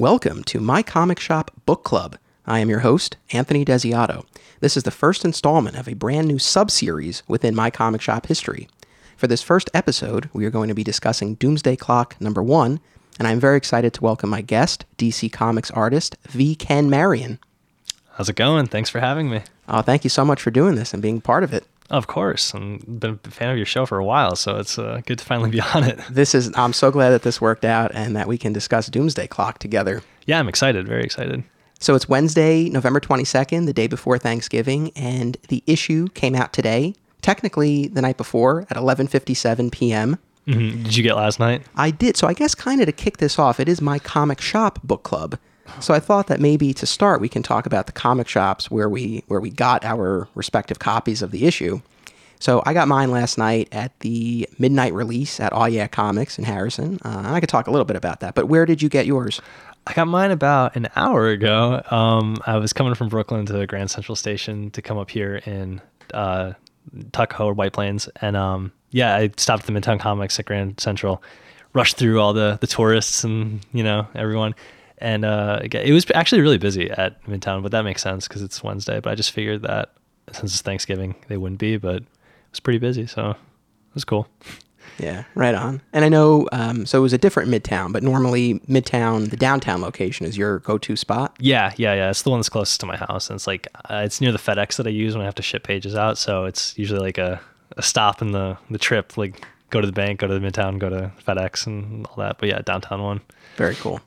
Welcome to My Comic Shop Book Club. I am your host, Anthony Desiato. This is the first installment of a brand new sub-series within My Comic Shop history. For this first episode, we are going to be discussing Doomsday Clock number one, and I'm very excited to welcome my guest, DC Comics artist V. Ken Marion. How's it going? Thanks for having me. Oh, thank you so much for doing this and being part of it. Of course, I've been a fan of your show for a while, so it's uh, good to finally be on it. This is I'm so glad that this worked out and that we can discuss Doomsday Clock together. Yeah, I'm excited, very excited. So it's Wednesday, November 22nd, the day before Thanksgiving, and the issue came out today, technically the night before at 11:57 p.m. Mm-hmm. Did you get last night? I did. So I guess kind of to kick this off, it is my comic shop book club. So I thought that maybe to start we can talk about the comic shops where we where we got our respective copies of the issue. So I got mine last night at the midnight release at All Yeah Comics in Harrison. Uh, I could talk a little bit about that. But where did you get yours? I got mine about an hour ago. Um, I was coming from Brooklyn to the Grand Central Station to come up here in uh, Tuckahoe or White Plains, and um, yeah, I stopped at the Midtown Comics at Grand Central, rushed through all the the tourists and you know everyone, and uh, it was actually really busy at Midtown, but that makes sense because it's Wednesday. But I just figured that since it's Thanksgiving, they wouldn't be, but it was pretty busy, so it was cool. Yeah, right on. And I know, um, so it was a different Midtown, but normally Midtown, the downtown location, is your go-to spot. Yeah, yeah, yeah. It's the one that's closest to my house, and it's like uh, it's near the FedEx that I use when I have to ship pages out. So it's usually like a, a stop in the the trip, like go to the bank, go to the Midtown, go to FedEx, and all that. But yeah, downtown one. Very cool.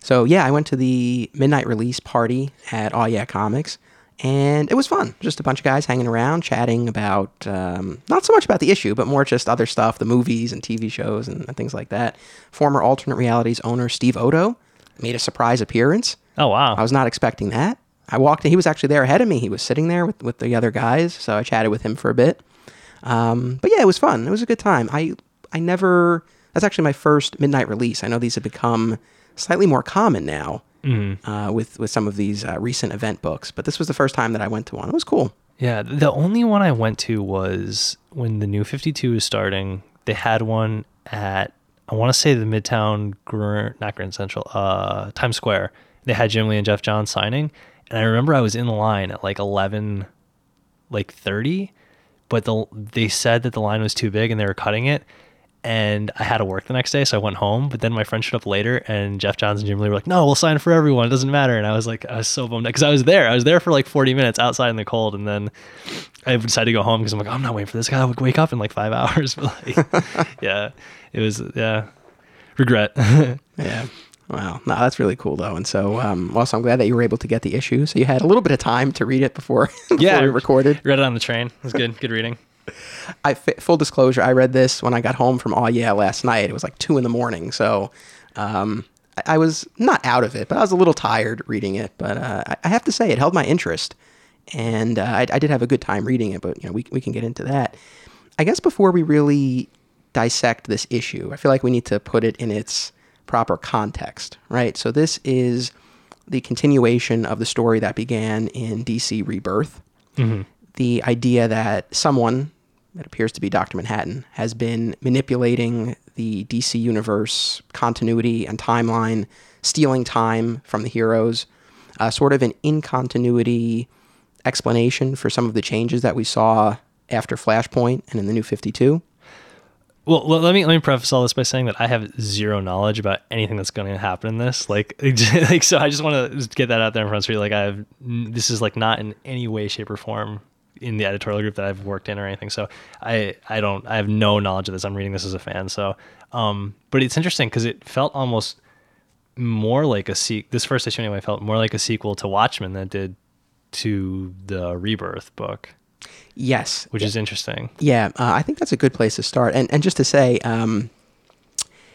So yeah, I went to the midnight release party at All Yeah Comics, and it was fun. Just a bunch of guys hanging around, chatting about um, not so much about the issue, but more just other stuff, the movies and TV shows and, things like that. Former Alternate Realities owner Steve Odo made a surprise appearance. Oh wow! I was not expecting that. I walked in, he was actually there ahead of me. He was sitting there with, with the other guys, so I chatted with him for a bit. Um, but yeah, it was fun. It was a good time. I I never. That's actually my first midnight release. I know these have become slightly more common now Mm-hmm. uh, with with some of these uh, recent event books, but this was the first time that I went to one. It was cool. Yeah, the only one I went to was when the new 52 was starting. They had one at I want to say the Midtown, Gr- not Grand Central, uh, Times Square. They had Jim Lee and Geoff John signing, and I remember I was in line at like 11, like 30, but the they said that the line was too big and they were cutting it. And I had to work the next day, so I went home. But then my friend showed up later, and Geoff Johns and Jim Lee were like, "No, we'll sign for everyone. It doesn't matter." And I was like, I was so bummed because I was there. I was there for like 40 minutes outside in the cold, and then I decided to go home because I'm like, I'm not waiting for this. Guy. I gotta wake up in like five hours. But like, yeah, it was yeah, regret. Yeah. Wow. No, that's really cool though. And so, um, also, I'm glad that you were able to get the issue. So you had a little bit of time to read it before, before Yeah. we recorded. Read it on the train. It was good. Good reading. I full disclosure, I read this when I got home from All Yeah last night. It was like two in the morning, so um, I, I was not out of it, but I was a little tired reading it. But uh, I, I have to say, it held my interest, and uh, I, I did have a good time reading it. But you know, we we can get into that. I guess before we really dissect this issue, I feel like we need to put it in its proper context, right? So this is the continuation of the story that began in DC Rebirth the idea that someone that appears to be Dr. Manhattan has been manipulating the DC universe continuity and timeline, stealing time from the heroes, uh, sort of an in continuity explanation for some of the changes that we saw after Flashpoint and in the New 52. Well, let me let me preface all this by saying that I have zero knowledge about anything that's going to happen in this. Like, like so, I just want to get that out there in front of you. Like, I have this is like not in any way, shape, or form in the editorial group that I've worked in or anything. So I I don't I have no knowledge of this. I'm reading this as a fan. So, um, but it's interesting because it felt almost more like a se- this first issue anyway felt more like a sequel to Watchmen than it did to the Rebirth book, Yes. which is interesting. Yeah, uh, I think that's a good place to start. And and just to say, um,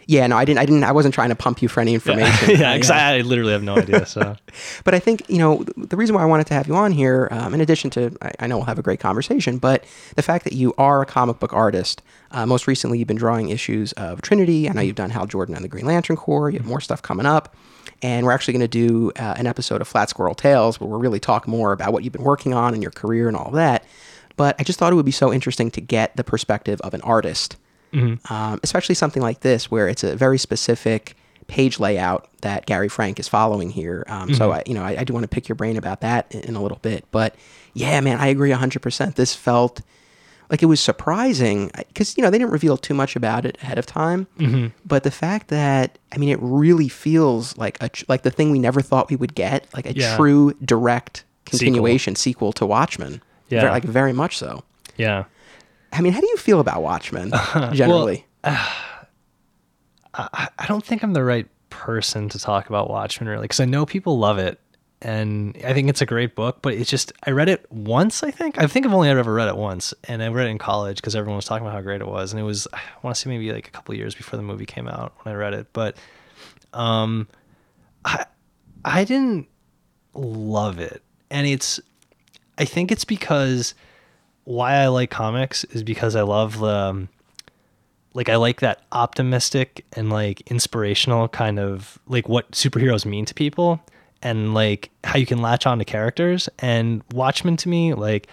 yeah, no, I didn't, I didn't, I wasn't trying to pump you for any information. yeah, because uh, I, I literally have no idea. So. But I think, you know, the reason why I wanted to have you on here, um, in addition to, I, I know we'll have a great conversation, but the fact that you are a comic book artist, uh, most recently you've been drawing issues of Trinity. I know you've done Hal Jordan and the Green Lantern Corps. You have more stuff coming up. And we're actually going to do uh, an episode of Flat Squirrel Tales where we'll really talk more about what you've been working on and your career and all that. But I just thought it would be so interesting to get the perspective of an artist um, especially something like this where it's a very specific page layout that Gary Frank is following here. Um, So I, you know, I, I do want to pick your brain about that in, in a little bit. But yeah, man, I agree hundred percent. This felt like it was surprising because you know they didn't reveal too much about it ahead of time. But the fact that I mean, it really feels like a tr- like the thing we never thought we would get, like a Yeah. true direct continuation sequel, to Watchmen. Yeah. Ver- like very much so. Yeah. I mean, how do you feel about Watchmen generally? I, I don't think I'm the right person to talk about Watchmen really because I know people love it and I think it's a great book, but it's just I read it once. I think I think I've only ever read it once, and I read it in college because everyone was talking about how great it was, and it was I want to say maybe like a couple of years before the movie came out when I read it, but um, I I didn't love it, and it's I think it's because why I like comics is because I love the um, like I like that optimistic and like inspirational kind of like what superheroes mean to people and like how you can latch on to characters and Watchmen to me like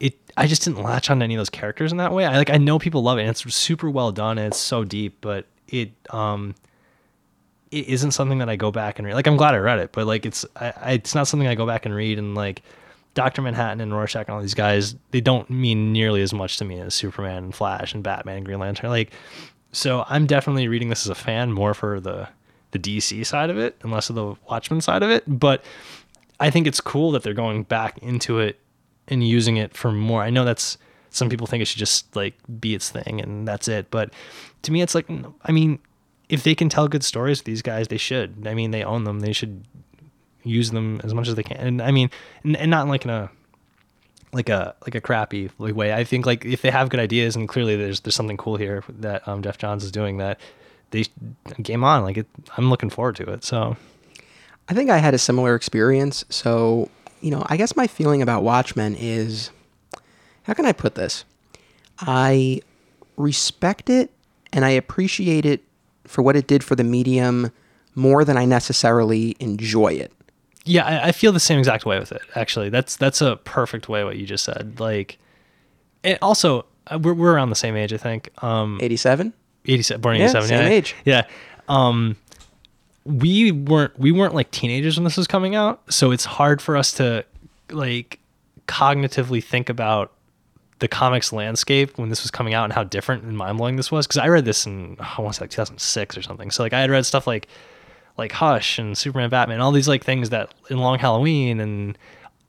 it I just didn't latch on to any of those characters in that way. I like I know people love it and it's super well done and it's so deep, but it um it isn't something that I go back and read. Like I'm glad I read it, but like it's I, it's not something I go back and read and like Doctor Manhattan and Rorschach and all these guys they don't mean nearly as much to me as Superman and Flash and Batman and Green Lantern. Like so I'm definitely reading this as a fan more for the the DC side of it and less of the Watchmen side of it. But I think it's cool that they're going back into it and using it for more. I know that's some people think it should just like be its thing and that's it. But to me, it's like, I mean, if they can tell good stories with these guys, they should. I mean, they own them. They should use them as much as they can. And I mean, and, and not like in a like a like a crappy like way. I think like if they have good ideas and clearly there's there's something cool here that um, Geoff Johns is doing that they game on. Like it, I'm looking forward to it. So I think I had a similar experience. So, you know, I guess my feeling about Watchmen is how can I put this? I respect it and I appreciate it for what it did for the medium more than I necessarily enjoy it. Yeah, I, I feel the same exact way with it. Actually, that's that's a perfect way what you just said. Like, and also uh, we're we're around the same age, I think. Um, 87? 87 born in Yeah, 87 same yeah age. yeah um we weren't we weren't like teenagers when this was coming out so it's hard for us to like cognitively think about the comics landscape when this was coming out and how different and mind-blowing this was because i read this in i want to say like 2006 or something so like i had read stuff like like hush and superman batman all these like things that in long halloween and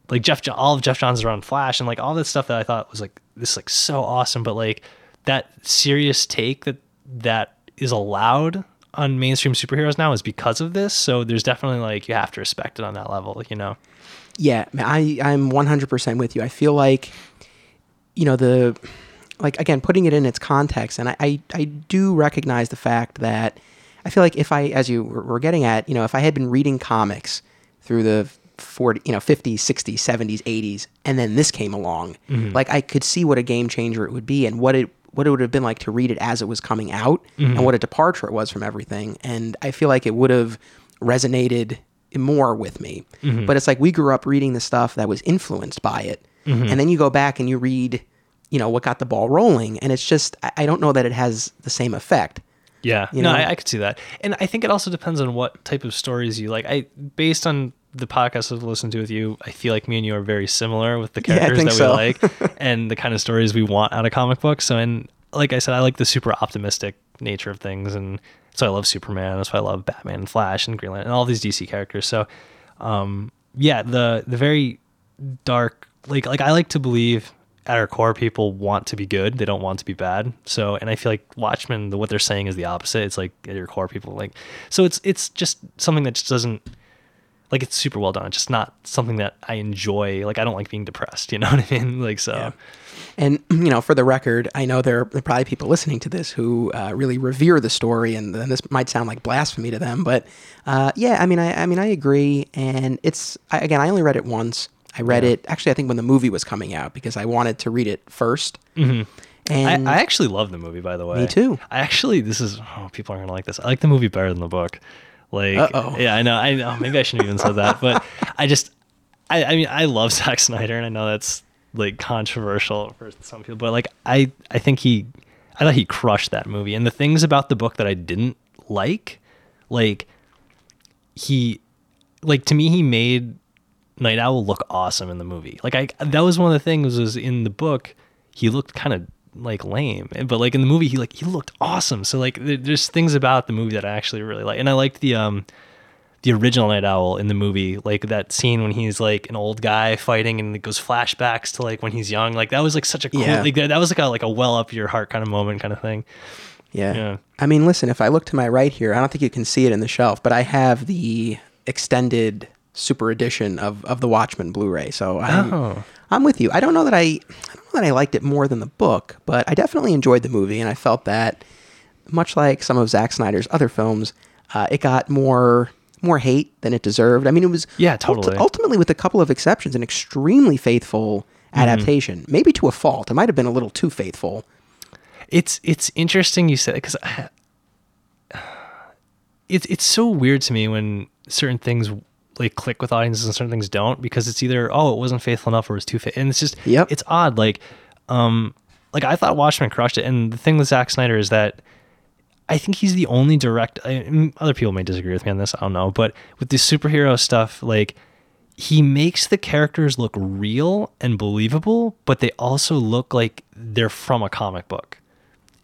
like Geoff, all of Geoff Johns around Flash, and like all this stuff that I thought was like this, like so awesome. But like that serious take that that is allowed on mainstream superheroes now is because of this. So there's definitely like you have to respect it on that level, you know. Yeah, I I'm 100% with you. I feel like you know the like again putting it in its context and I I, I do recognize the fact that I feel like if I as you were getting at, you know, if I had been reading comics through the 40, you know, 50s, 60s, 70s, 80s and then this came along, mm-hmm. like I could see what a game changer it would be and what it what it would have been like to read it as it was coming out and mm-hmm. what a departure it was from everything. And I feel like it would have resonated more with me. Mm-hmm. But it's like we grew up reading the stuff that was influenced by it. And then you go back and you read, you know, what got the ball rolling. And it's just, I don't know that it has the same effect. Yeah, You no. I, I could see that, and I think it also depends on what type of stories you like. I based on the podcast I've listened to with you, I feel like me and you are very similar with the characters think that so. we like and the kind of stories we want out of comic books. So, and like I said, I like the super optimistic nature of things, and so I love Superman. That's why I love Batman and Flash and Green Lantern and all these DC characters. So, um, yeah, the the very dark, like like I like to believe at our core, people want to be good. They don't want to be bad. So, and I feel like Watchmen, the, what they're saying is the opposite. It's like at your core, people like. So it's it's just something that just doesn't like it's super well done. It's just not something that I enjoy. Like I don't like being depressed. You know what I mean? Like so. Yeah. And you know, for the record, I know there are probably people listening to this who uh, really revere the story, and, and this might sound like blasphemy to them, but uh, yeah, I mean, I, I mean, I agree. And it's I, again, I only read it once. I read it actually, I think when the movie was coming out because I wanted to read it 1st Mm-hmm. And I, I actually love the movie, by the way. Me too. I actually, this is, oh, people aren't gonna like this. I like the movie better than the book. Like, Uh-oh. yeah, I know, I know. Maybe I shouldn't have even said that, but I just, I, I mean, I love Zack Snyder, and I know that's like controversial for some people, but like, I, I think he, I thought he crushed that movie, and the things about the book that I didn't like, like he like to me he made Nite Owl look awesome in the movie. Like I that was one of the things was in the book he looked kind of like lame, but like in the movie he like he looked awesome. So like there's things about the movie that I actually really like, and I liked the um the original Nite Owl in the movie, like that scene when he's like an old guy fighting and it goes flashbacks to like when he's young. Like that was like such a cool, Yeah. like that, that was like a like a well up your heart kind of moment kind of thing. Yeah. Yeah. I mean, listen, if I look to my right here, I don't think you can see it in the shelf, but I have the extended super edition of, of the Watchmen Blu-ray. So I'm, Oh. I'm with you. I don't know that I, I don't know that I liked it more than the book, but I definitely enjoyed the movie, and I felt that, much like some of Zack Snyder's other films, uh, it got more more hate than it deserved. I mean, it was Yeah, totally. ultimately, with a couple of exceptions, an extremely faithful Mm-hmm. adaptation. Maybe to a fault. It might have been a little too faithful. It's it's interesting you said because it's it's so weird to me when certain things like click with audiences and certain things don't because it's either oh it wasn't faithful enough or it was too fit and it's just Yep. it's odd like um like I thought Watchmen crushed it and the thing with Zack Snyder is that I think he's the only direct. I, other people may disagree with me on this. I don't know, but with the superhero stuff, like he makes the characters look real and believable, but they also look like they're from a comic book.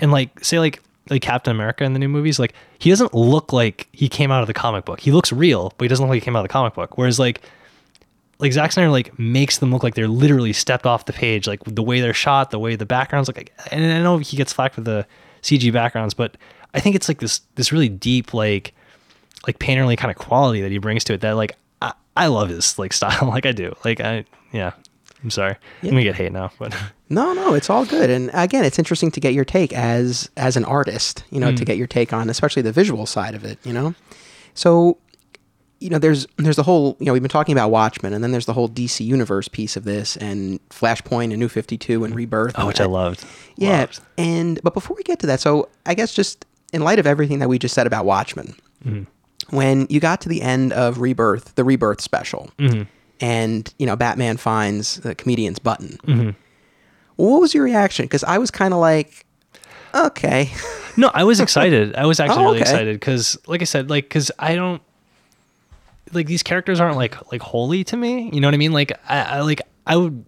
And like, say like like Captain America in the new movies, like he doesn't look like he came out of the comic book. He looks real, but he doesn't look like he came out of the comic book. Whereas like like Zack Snyder like makes them look like they're literally stepped off the page, like the way they're shot, the way the backgrounds look. Like, and I know he gets flack for the CG backgrounds, but I think it's like this this really deep like like painterly kind of quality that he brings to it that like I, I love his like style, like I do. Like I yeah, I'm sorry, I'm gonna get hate now, but No, no, it's all good. And again, it's interesting to get your take as as an artist, you know, Mm. to get your take on especially the visual side of it, you know. So, you know, there's there's the whole, you know, we've been talking about Watchmen and then there's the whole DC universe piece of this and Flashpoint and New 52 and Rebirth. oh, which I that- loved. Yeah. Loved. And but before we get to that, so I guess just in light of everything that we just said about Watchmen, Mm-hmm. when you got to the end of Rebirth, the Rebirth special, Mm-hmm. And you know Batman finds the comedian's button. Mm-hmm. What was your reaction? Because I was kind of like, okay, No, I was excited. I was actually Oh, really okay. excited because, like I said, like because I don't like these characters aren't like like holy to me. You know what I mean? Like I, I like I would.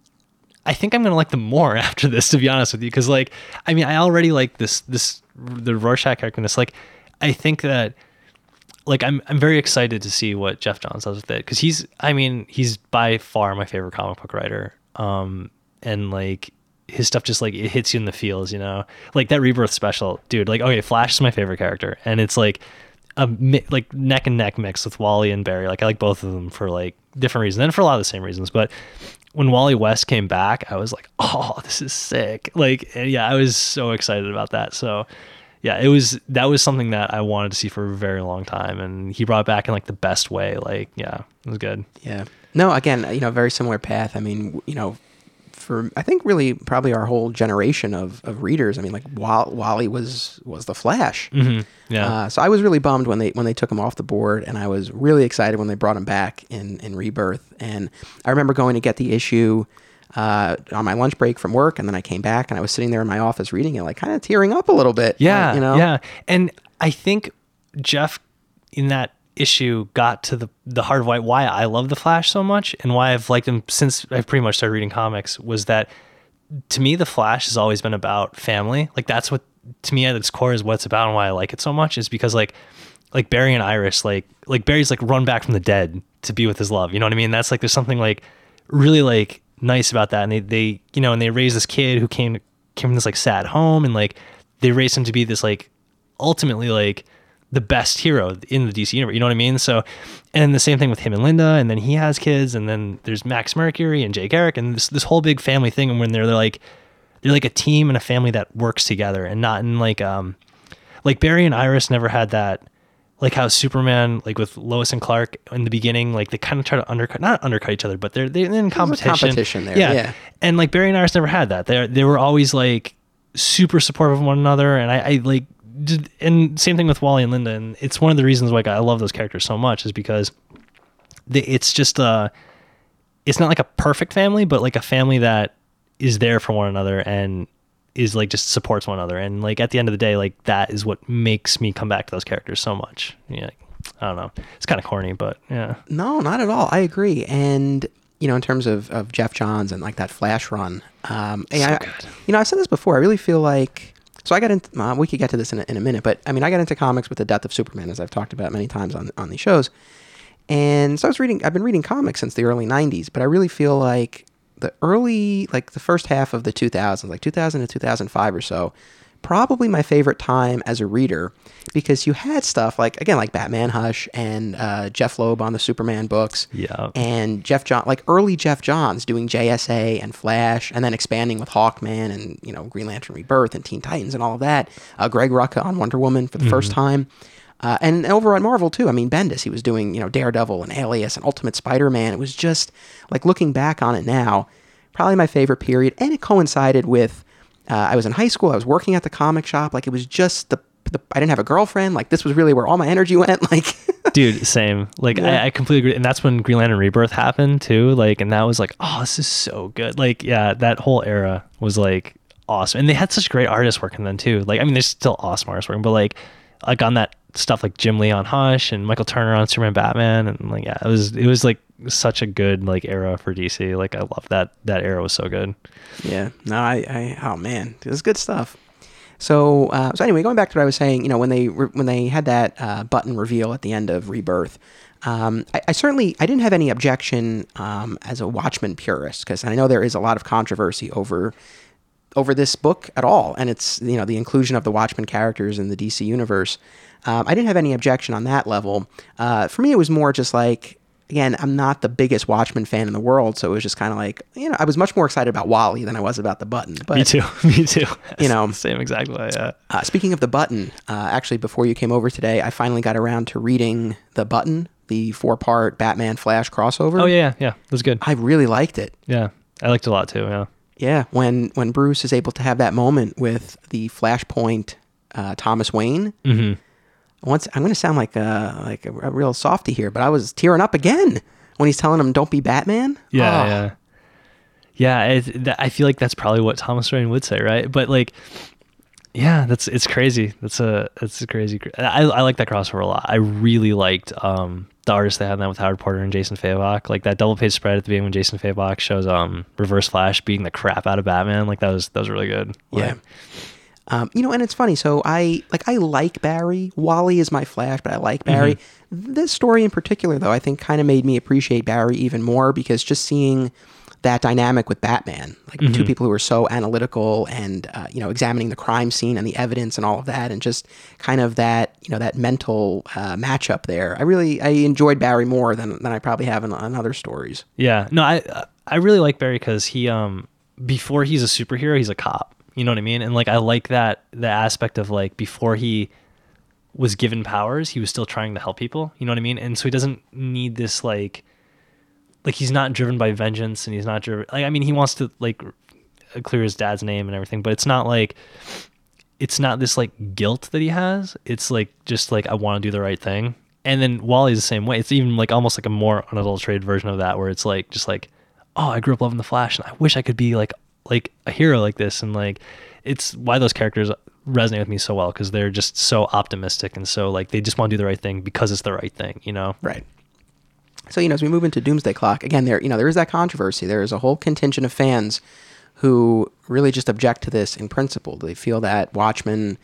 I think I'm gonna like them more after this, to be honest with you, because like I mean I already like this this the Rorschach character. in This like I think that like I'm I'm very excited to see what Geoff Johns does with it because he's I mean he's by far my favorite comic book writer. Um and like his stuff just like it hits you in the feels, you know. Like that Rebirth special, dude. Like okay, Flash is my favorite character, and it's like a mi- like neck and neck mix with Wally and Barry. Like I like both of them for like different reasons and for a lot of the same reasons, but. When Wally West came back, I was like, "Oh, this is sick!" Like, yeah, I was so excited about that. So, yeah, it was that was something that I wanted to see for a very long time, and he brought it back in like the best way. Like, yeah, it was good. yeah, no, again, you know, very similar path. I mean, you know, for I think really probably our whole generation of, of readers. I mean, like Wall- Wally was was the Flash. Mm-hmm. Yeah, Uh, so I was really bummed when they when they took him off the board, and I was really excited when they brought him back in in Rebirth. And I remember going to get the issue uh, on my lunch break from work, and then I came back and I was sitting there in my office reading it, like kind of tearing up a little bit. yeah, like, you know, yeah. And I think Geoff in that issue got to the the heart of why why I love the Flash so much and why I've liked him since I've pretty much started reading comics was that to me the Flash has always been about family. Like that's what to me at its core is what it's about and why I like it so much is because like like Barry and Iris like like Barry's like run back from the dead to be with his love. You know what I mean? That's like there's something like really like nice about that and they they you know and they raised this kid who came came from this like sad home and like they raised him to be this like ultimately like the best hero in the DC universe. You know what I mean? So, and the same thing with him and Linda, and then he has kids, and then there's Max Mercury and Jay Garrick, and this this whole big family thing. And when they're, they're like they're like a team and a family that works together, and not in like um like Barry and Iris never had that. Like how Superman, like with Lois and Clark in the beginning, like they kind of try to undercut, not undercut each other, but they're they're in competition. competition there, yeah. yeah. And like Barry and Iris never had that. They they were always like super supportive of one another, and I, I like, did, and same thing with Wally and Linda. And it's one of the reasons like I love those characters so much is because they, it's just uh, it's not like a perfect family, but like a family that is there for one another and is like just supports one another. And like at the end of the day, like that is what makes me come back to those characters so much. Yeah. I don't know. It's kind of corny, but yeah. No, not at all. I agree. And you know, in terms of, of Geoff Johns and like that Flash run, um, So I, good. you know, i've said this before. I really feel like so I got into. Uh, we could get to this in a, in a minute, but I mean, I got into comics with the death of Superman, as I've talked about many times on on these shows. And so I was reading. I've been reading comics since the early '90s, but I really feel like the early, like the first half of the 2000s, like 2000 to 2005 or so, probably my favorite time as a reader because you had stuff like again like Batman Hush and uh, Jeph Loeb on the Superman books Yeah. and Geoff John like early Geoff Johns doing JSA and Flash and then expanding with Hawkman and you know Green Lantern Rebirth and Teen Titans and all of that. Uh, Greg Rucka on Wonder Woman for the first time. Uh, and over at Marvel too. I mean, Bendis, he was doing you know Daredevil and Alias and Ultimate Spider-Man. It was just like looking back on it now, probably my favorite period. And it coincided with uh, I was in high school. I was working at the comic shop. Like it was just the, the I didn't have a girlfriend. Like this was really where all my energy went. Like Dude, same. Like Yeah. I, I completely agree, and that's when Green Lantern Rebirth happened too. Like, and that was like, oh, this is so good. Like, yeah, that whole era was like awesome, and they had such great artists working then too. Like, I mean, there's still awesome artists working, but like, like on that stuff like Jim Lee on Hush and Michael Turner on Superman Batman, and like, yeah, it was it was like such a good like era for DC. Like, I love that that era was so good. Yeah. No, I, I oh man, it was good stuff. So, uh, so anyway, going back to what I was saying, you know, when they re- when they had that uh, button reveal at the end of Rebirth, um, I, I certainly I didn't have any objection um, as a Watchmen purist because I know there is a lot of controversy over over this book at all, and it's you know the inclusion of the Watchmen characters in the DC universe. Um, I didn't have any objection on that level. Uh, for me, it was more just like again, I'm not the biggest Watchmen fan in the world, so it was just kind of like you know I was much more excited about Wally than I was about the button. But Me too. Me too. You know. same exact way. Yeah. uh, speaking of the button, uh, actually, before you came over today, I finally got around to reading the button, the four part Batman Flash crossover. Oh yeah, yeah, yeah. It was good. I really liked it. Yeah, I liked it a lot too. Yeah. Yeah, when when Bruce is able to have that moment with the Flashpoint uh, Thomas Wayne. Mm-hmm. Once I'm going to sound like a like a, a real softy here, but I was tearing up again when he's telling him, "Don't be Batman." Yeah, Oh, yeah, yeah. It, that, I feel like that's probably what Thomas Wayne would say, right? But like, yeah, that's it's crazy. That's a that's a crazy. I I like that crossover a lot. I really liked um the artist they had that with Howard Porter and Jason Fabok. Like that double page spread at the beginning when Jason Fabok shows um Reverse Flash beating the crap out of Batman. Like that was that was really good. Yeah. Um, you know, and it's funny. So I like I like Barry. Wally is my Flash, but I like Barry. This story in particular, though, I think kind of made me appreciate Barry even more because just seeing that dynamic with Batman, like two people who are so analytical and uh, you know examining the crime scene and the evidence and all of that, and just kind of that you know that mental uh, matchup there. I really I enjoyed Barry more than than I probably have in, in other stories. Yeah, no, I I really like Barry because he um before he's a superhero, he's a cop. You know what I mean? And like I like that the aspect of like before he was given powers, he was still trying to help people. You know what I mean? And so he doesn't need this like like he's not driven by vengeance and he's not driven like I mean he wants to like clear his dad's name and everything, but it's not like it's not this like guilt that he has. It's like just like I want to do the right thing. And then Wally's the same way. It's even like almost like a more unadulterated version of that, where it's like just like, oh, I grew up loving the Flash, and I wish I could be like like a hero like this. And like, it's why those characters resonate with me so well because they're just so optimistic and so like they just want to do the right thing because it's the right thing, you know? Right. So you know, as we move into Doomsday Clock, again, there you know there is that controversy. There is a whole contingent of fans who really just object to this in principle. They feel that Watchmen,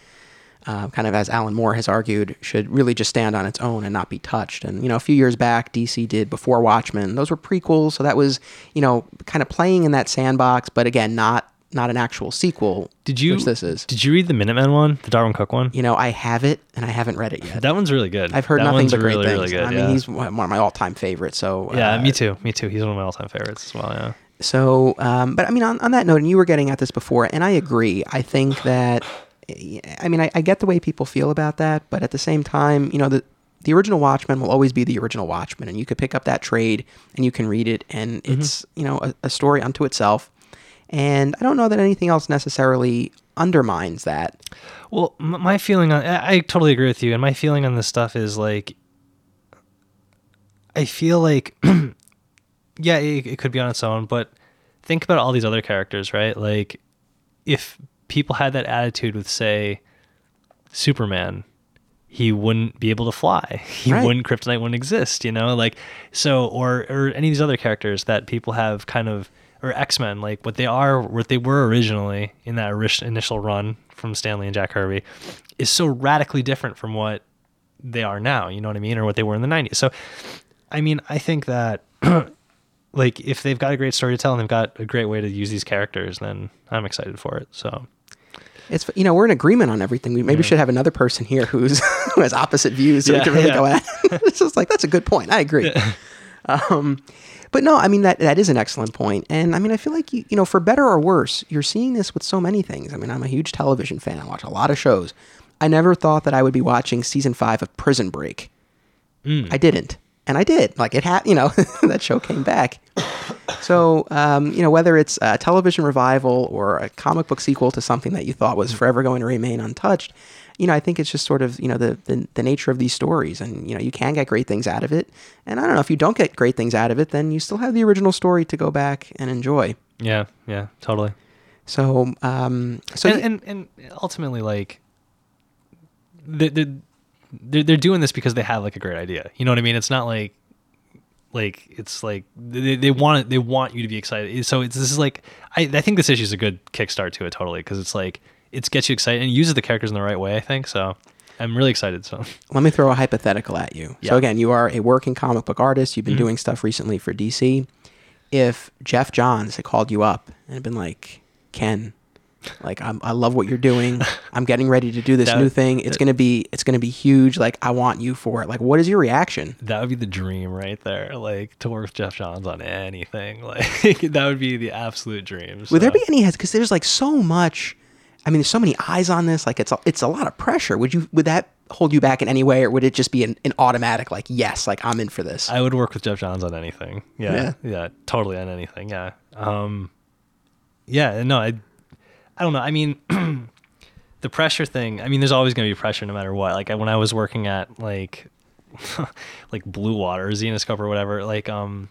uh, kind of as Alan Moore has argued, should really just stand on its own and not be touched. And you know, a few years back, DC did before Watchmen. Those were prequels, so that was you know kind of playing in that sandbox, but again, not not an actual sequel. Did you? Which this is. Did you read the Minutemen one, the Darwyn Cooke one? You know, I have it and I haven't read it yet. That one's really good. I've heard that nothing but great really, things. really good. I mean, yeah. he's one of my all-time favorites. So yeah, uh, me too. Me too. He's one of my all-time favorites as well. Yeah. So, um, but I mean, on, on that note, and you were getting at this before, and I agree. I think that, I mean, I, I get the way people feel about that, but at the same time, you know, the the original Watchmen will always be the original Watchmen, and you could pick up that trade and you can read it, and mm-hmm. it's you know a, a story unto itself. And I don't know that anything else necessarily undermines that. Well, my feeling on I I totally agree with you, and my feeling on this stuff is like, I feel like, yeah, it, it could be on its own, but think about all these other characters, right? Like, if people had that attitude with, say, Superman, he wouldn't be able to fly. He Right. wouldn't kryptonite wouldn't exist, you know? Like so or or any of these other characters that people have kind of or X-Men, like what they are what they were originally in that initial run from Stan Lee and Jack Kirby is so radically different from what they are now, you know what I mean? Or what they were in the 90s. So I mean, I think that like if they've got a great story to tell and they've got a great way to use these characters, then I'm excited for it. So It's you know we're in agreement on everything. We maybe Yeah. should have another person here who's who has opposite views, so we can really yeah. go at. it. it's just like that's a good point. I agree. Um, but no, I mean that that is an excellent point. and I mean I feel like you you know for better or worse, you're seeing this with so many things. I mean I'm a huge television fan. I watch a lot of shows. I never thought that I would be watching season five of Prison Break. I didn't, and I did. Like it had, you know, that show came back. So, um, you know, whether it's a television revival or a comic book sequel to something that you thought was forever going to remain untouched, you know, I think it's just sort of, you know, the, the, the nature of these stories. And, you know, you can get great things out of it. And I don't know, if you don't get great things out of it, then you still have the original story to go back and enjoy. yeah, yeah, totally. So, um, so and, and and ultimately like they're, they're they're they're doing this because they have like a great idea you know what i mean it's not like like it's like they, they want it they want you to be excited so it's this is like i, I think this issue is a good kickstart to it totally because it's like it gets you excited and uses the characters in the right way i think so i'm really excited so let me throw a hypothetical at you. So again, you are a working comic book artist. You've been Mm-hmm. doing stuff recently for DC. If Geoff Johns had called you up and had been like, Ken, like I'm, I love what you're doing. I'm getting ready to do this That- new thing. It's gonna be it's gonna be huge. Like I want you for it. Like what is your reaction? that would be the dream right there like to work with geoff johns on anything like that would be the absolute dream Would there be any because there's like so much. I mean, there's so many eyes on this. Like it's a, it's a lot of pressure. Would you would that hold you back in any way, or would it just be an, an automatic like yes, like I'm in for this? I would work with Geoff Johns on anything. Yeah, Yeah. yeah, totally on anything. Yeah, um, yeah. No, I, I don't know. I mean, the pressure thing. I mean, there's always going to be pressure no matter what. Like when I was working at like, like Blue Water, Zenescope, or whatever. Like um,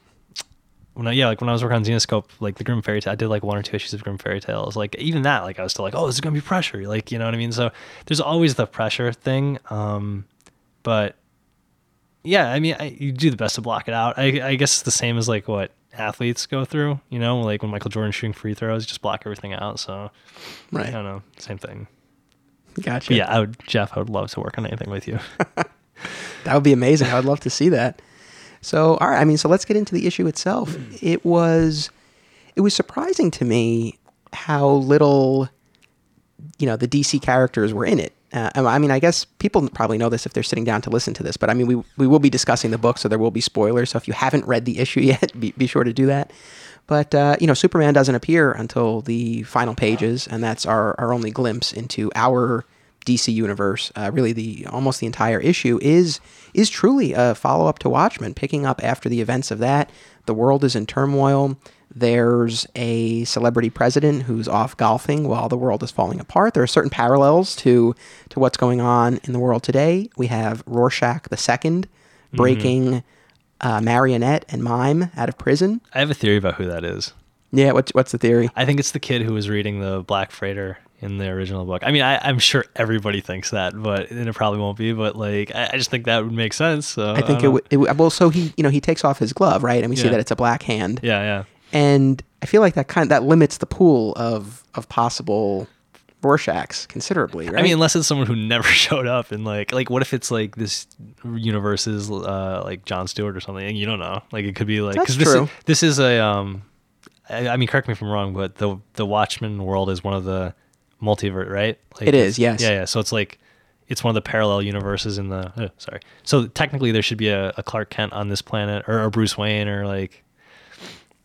when I, yeah, like when I was working on Zenescope, like the Grimm Fairy Tale, I did like one or two issues of Grimm Fairy Tales. Like even that, like I was still like, oh, this is gonna be pressure. Like you know what I mean. So there's always the pressure thing. Um, but yeah, I mean, I, you do the best to block it out. I, I guess it's the same as like what athletes go through. You know, like when Michael Jordan shooting free throws, just block everything out. So right, I don't know, same thing. Gotcha. But yeah, I would, Geoff. I would love to work on anything with you. That would be amazing. I would love to see that. So, all right. I mean, so let's get into the issue itself. Mm. It was, it was surprising to me how little, you know, the DC characters were in it. Uh, I mean, I guess people probably know this if they're sitting down to listen to this, but I mean, we we will be discussing the book, so there will be spoilers. So if you haven't read the issue yet, be, be sure to do that. But uh, you know, Superman doesn't appear until the final pages, and that's our our only glimpse into our DC universe. Uh, really, the almost the entire issue is is truly a follow up to Watchmen, picking up after the events of that. The world is in turmoil. There's a celebrity president who's off golfing while the world is falling apart. There are certain parallels to to what's going on in the world today. We have Rorschach the second breaking uh, Marionette and Mime out of prison. I have a theory about who that is. Yeah, what's what's the theory? I think it's the kid who was reading the Black Freighter in the original book. I mean, I, I'm sure everybody thinks that, but and it probably won't be. But like, I, I just think that would make sense. So I think it, don't- would- it would. Well, so he you know he takes off his glove, right, and we see that it's a black hand. Yeah, yeah. And I feel like that kind of, that limits the pool of of possible Rorschachs considerably, right? I mean, unless it's someone who never showed up, and like, like, what if it's like this universe is uh, like John Stewart or something? You don't know. Like, it could be like That's this. Is, this is a um, I, I mean, correct me if I'm wrong, but the the Watchmen world is one of the multiverse, right? Like it's- yes. Yeah, yeah. So it's like it's one of the parallel universes in the. Uh, sorry. So technically, there should be a, a Clark Kent on this planet, or a Bruce Wayne, or like.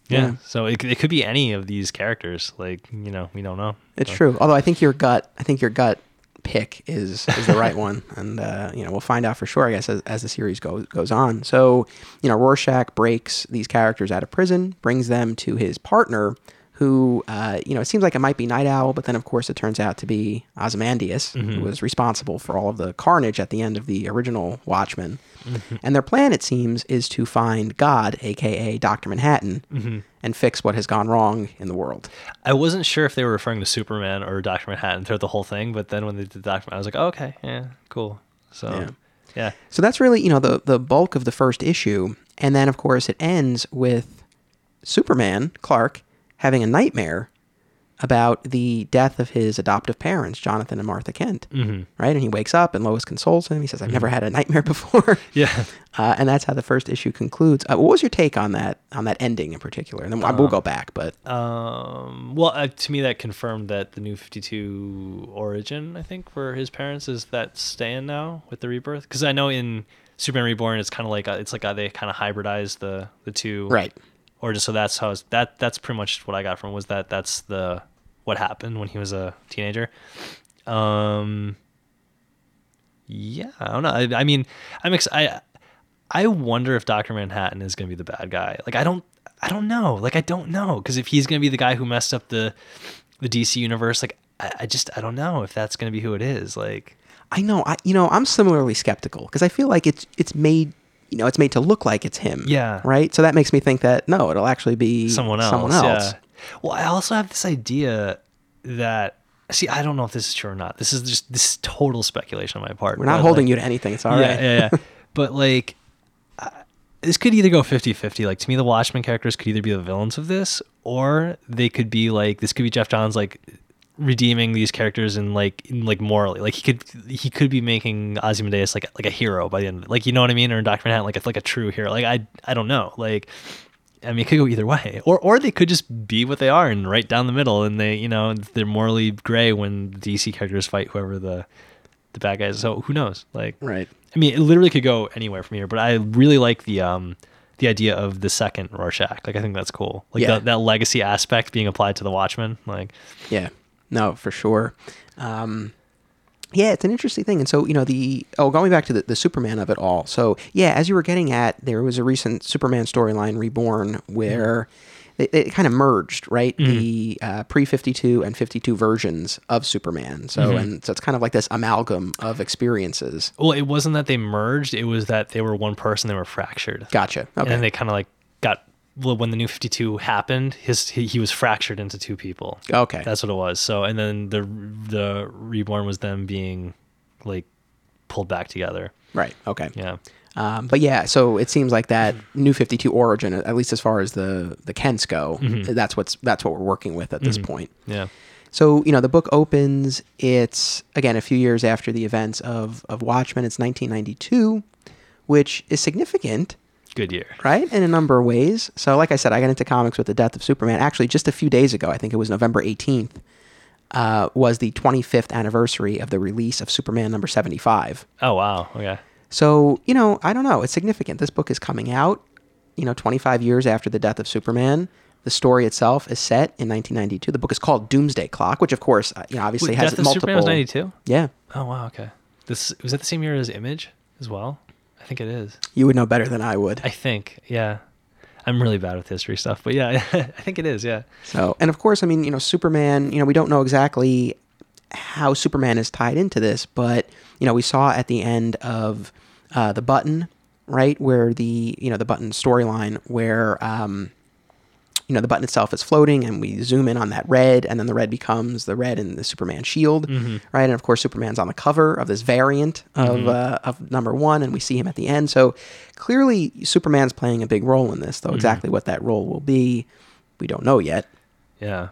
Yeah. Yeah. So it, it could be any of these characters. Like you know, we don't know. it's So- true. Although I think your gut, I think your gut pick is is the right one, and uh, you know we'll find out for sure. I guess as, as the series goes goes on. So you know Rorschach breaks these characters out of prison, brings them to his partner. Who, uh, you know, it seems like it might be Nite Owl, but then of course it turns out to be Ozymandias, who was responsible for all of the carnage at the end of the original Watchmen. Mm-hmm. And their plan, it seems, is to find God, aka Doctor Manhattan, mm-hmm. and fix what has gone wrong in the world. I wasn't sure if they were referring to Superman or Doctor Manhattan throughout the whole thing, but then when they did Doctor, I was like, oh, okay, yeah, cool. So Yeah. yeah. So that's really, you know, the the bulk of the first issue, and then of course it ends with Superman Clark having a nightmare about the death of his adoptive parents, Jonathan and Martha Kent. hmm Right, and he wakes up, and Lois consoles him. He says, "I've never had a nightmare before," Yeah. uh, and that's how the first issue concludes. Uh, what was your take on that on that ending in particular? And then we'll Um, go back, but Um, well, uh, to me, that confirmed that the new 52 origin, I think, for his parents is that staying now with the rebirth. Because I know in Superman Reborn, it's kind of like, a, it's like a, they kind of hybridize the, the two. right, Or just so that's how, that, that's pretty much what I got from was that that's the, what happened when he was a teenager. Um, yeah, I don't know. I, I mean, I'm ex- I, I wonder if Doctor Manhattan is to be the bad guy. Like, I don't, I don't know. Like, I don't know because if he's to be the guy who messed up the, the DC universe, like, I, I just, I don't know if that's to be who it is. Like, I know. I you know I'm similarly skeptical because I feel like it's it's made you know it's made to look like it's him. Yeah. Right. So that makes me think that no, it'll actually be someone else. Someone else. Yeah. Well, I also have this idea that. See, I don't know if this is true or not. This is just this is total speculation on my part. We're not holding like, you to anything. It's all right. yeah, yeah, yeah. but like, uh, this could either go 50-50. Like to me, the Watchmen characters could either be the villains of this, or they could be like this could be Geoff Johns like redeeming these characters and like in, like morally. Like he could he could be making Ozymandias like like a hero by the end of it. Like you know what I mean? Or in Doctor Manhattan like a, like a true hero. Like I I don't know. Like. I mean, it could go either way, or or they could just be what they are and right down the middle, and they, you know, they're morally gray when the DC characters fight whoever the the bad guys. So who knows? Like, Right. I mean, it literally could go anywhere from here, but I really like the um the idea of the second Rorschach. Like, I think that's cool. Like Yeah. that, that legacy aspect being applied to the Watchmen. Like, Yeah. No, for sure. Um, yeah, it's an interesting thing. And so, you know, the oh, going back to the, the Superman of it all. So, yeah, as you were getting at, there was a recent Superman storyline reborn where they, they kind of merged, right? The uh, pre 52 and 52 versions of Superman. So, and so it's kind of like this amalgam of experiences. well, it wasn't that they merged; it was that they were one person. They were fractured, Gotcha. and Okay. then they kind of like when the new Fifty Two happened, his he, he was fractured into two people. okay. That's what it was. So, and then the the reborn was them being like pulled back together. right. Okay. Yeah. Um, but yeah, so it seems like that new Fifty Two origin, at least as far as the the Kents go, that's what's that's what we're working with at this point. Yeah. So you know, the book opens. It's again a few years after the events of of Watchmen. It's 1992, which is significant, Good year. right, in a number of ways. So, like I said, I got into comics with the death of Superman. Actually, just a few days ago, I think it was November 18th, uh, was the 25th anniversary of the release of Superman number 75. Oh wow. Okay. So, you know, I don't know. It's significant. This book is coming out, you know, 25 years after the death of Superman. The story itself is set in 1992. The book is called Doomsday Clock, which, of course, uh, you know, obviously Wait, has Death of multiple. Superman was ninety two. Yeah, Oh wow. Okay. This was that the same year as Image as well. I think it is. you would know better than I would. I think. Yeah. I'm really bad with history stuff, but yeah, I think it is. Yeah. So, and of course, I mean, you know, Superman. You know, we don't know exactly how Superman is tied into this, but you know, we saw at the end of uh, the Button, right, where the you know the Button storyline, where um, you know the button itself is floating, and we zoom in on that red, and then the red becomes the red in the Superman shield, mm-hmm. right, and of course, Superman's on the cover of this variant of mm-hmm. uh, of number one, and we see him at the end. So clearly, Superman's playing a big role in this, though mm-hmm. exactly what that role will be, we don't know yet. Yeah.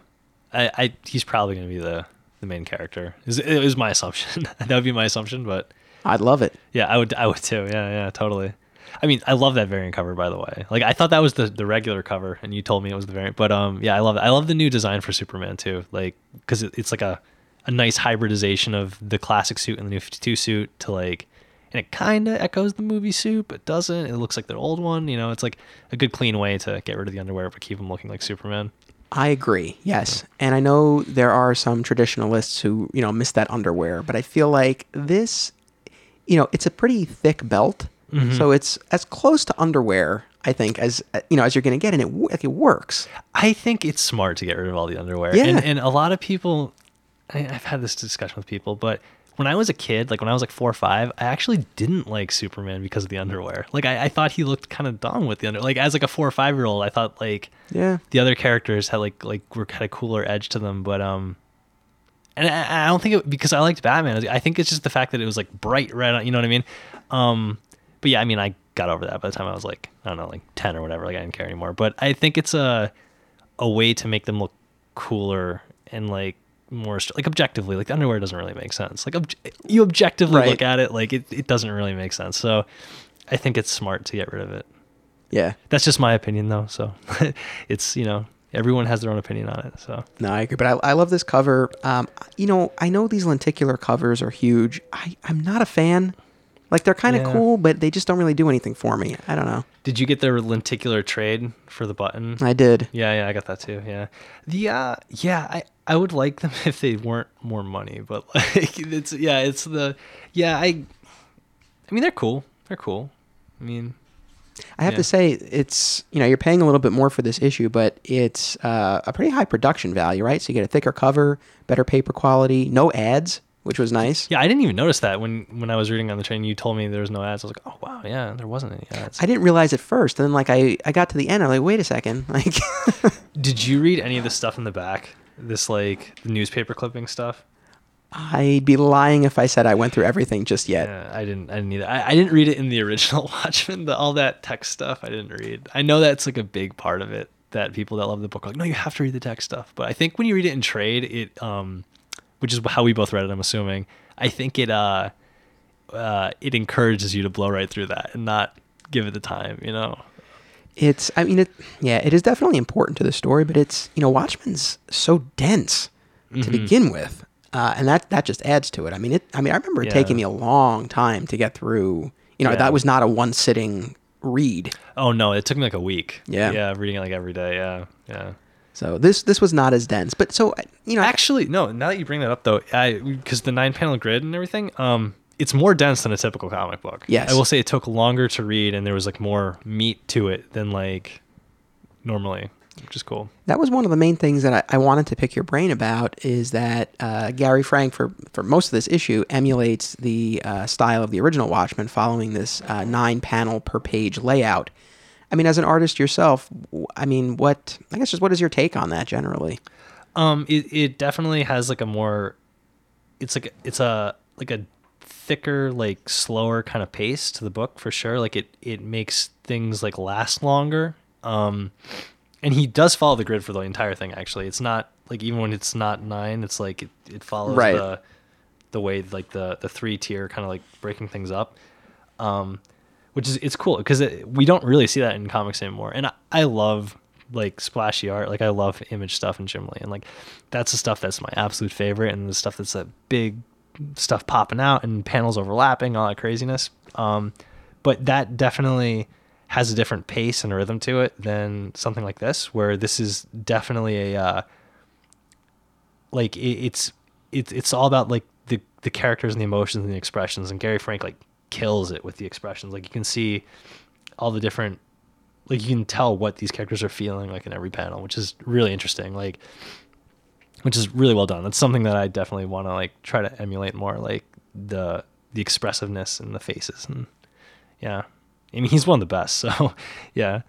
I, I he's probably going to be the the main character. Is it was my assumption. that would be my assumption, but I'd love it. yeah, I would I would too. Yeah, yeah, totally. I mean, I love that variant cover by the way. Like I thought that was the the regular cover and you told me it was the variant, but um yeah, I love it. I love the new design for Superman too. Like cuz it, it's like a a nice hybridization of the classic suit and the new 52 suit to like and it kind of echoes the movie suit but doesn't. It looks like the old one, you know. It's like a good clean way to get rid of the underwear but keep him looking like Superman. I agree. Yes. And I know there are some traditionalists who, you know, miss that underwear, but I feel like this, you know, it's a pretty thick belt. So it's as close to underwear, I think, as, uh, you know, as you're going to get. And it, like, it works. I think it's smart to get rid of all the underwear. Yeah. And, and a lot of people, I, I've had this discussion with people, but when I was a kid, like when I was like four or five, I actually didn't like Superman because of the underwear. Like I, I thought he looked kind of dumb with the under. Like as like a four or five year old, I thought like Yeah. the other characters had like like were kind of cooler edge to them. But um, and I, I don't think it because I liked Batman. I think it's just the fact that it was like bright red. You know what I mean? Um, but yeah, I mean, I got over that by the time I was like I don't know, like ten or whatever. Like I didn't care anymore. But I think it's a a way to make them look cooler and like more like objectively. Like the underwear doesn't really make sense. Like ob- you objectively Right. look at it, like it, it doesn't really make sense. So I think it's smart to get rid of it. Yeah. That's just my opinion, though. So it's you know everyone has their own opinion on it. So No, I agree. But I, I love this cover. Um, you know, I know these lenticular covers are huge. I, I'm not a fan. Like they're kind of Yeah. cool, but they just don't really do anything for me. I don't know. did you get the lenticular trade for the button? I did. Yeah, yeah, I got that too. Yeah, the uh, yeah, I I would like them if they weren't more money, but like it's yeah, it's the yeah, I I mean they're cool, they're cool. I mean, I have Yeah. to say, it's you know you're paying a little bit more for this issue, but it's uh, a pretty high production value, right? So you get a thicker cover, better paper quality, no ads, which was nice. yeah, I didn't even notice that when when I was reading on the train. You told me there was no ads. I was like, oh wow, yeah, there wasn't any ads. I didn't realize at first, and then like I, I got to the end, I'm like, wait a second, like Did you read any of the stuff in the back? This like the newspaper clipping stuff. I'd be lying if I said I went through everything just yet. Yeah, I didn't. I didn't either. I, I didn't read it in the original Watchmen. The, all that text stuff, I didn't read. I know that's like a big part of it. That people that love the book are like, no, you have to read the text stuff. But I think when you read it in trade, it, um, which is how we both read it, I'm assuming. I think it, uh, uh, it encourages you to blow right through that and not give it the time. You know. It's, I mean, it, yeah, it is definitely important to the story, but it's, you know, Watchmen's so dense to Mhm. begin with, uh, and that that just adds to it. I mean, it, I mean, I remember it taking me a long time to get through. You know, Yeah. that was not a one sitting read. Oh no, it took me like a week. Yeah. Yeah, reading it like every day. Yeah, yeah. So this this was not as dense, but so you know, Actually, no. Now that you bring that up, though, I because the nine panel grid and everything, um, it's more dense than a typical comic book. Yes. I will say it took longer to read, and there was like more meat to it than like normally, which is cool. that was one of the main things that I, I wanted to pick your brain about is that uh, Gary Frank for for most of this issue emulates the uh, style of the original Watchmen, following this uh, nine panel per page layout. I mean, as an artist yourself, I mean, what I guess just what is your take on that generally? Um, it it definitely has like a more, it's like it's a like a thicker, like slower kind of pace to the book for sure. Like it it makes things like last longer. Um, and he does follow the grid for the entire thing. Actually, it's not like even when it's not nine, it's like it, it follows Right. the the way like the the three tier kind of like breaking things up. Um, which is it's cool because it, we don't really see that in comics anymore. And I, I love like splashy art. Like I love image stuff in Jim Lee, and like that's the stuff that's my absolute favorite, and the stuff that's a big stuff popping out and panels overlapping, all that craziness. Um, but that definitely has a different pace and rhythm to it than something like this, where this is definitely a uh, like it, it's it's it's all about like the the characters and the emotions and the expressions, and Gary Frank like kills it with the expressions. Like you can see all the different like you can tell what these characters are feeling like in every panel, which is really interesting. Like which is really well done. That's something that I definitely want to like try to emulate more, like the the expressiveness in the faces and yeah. I mean, he's one of the best. So, yeah.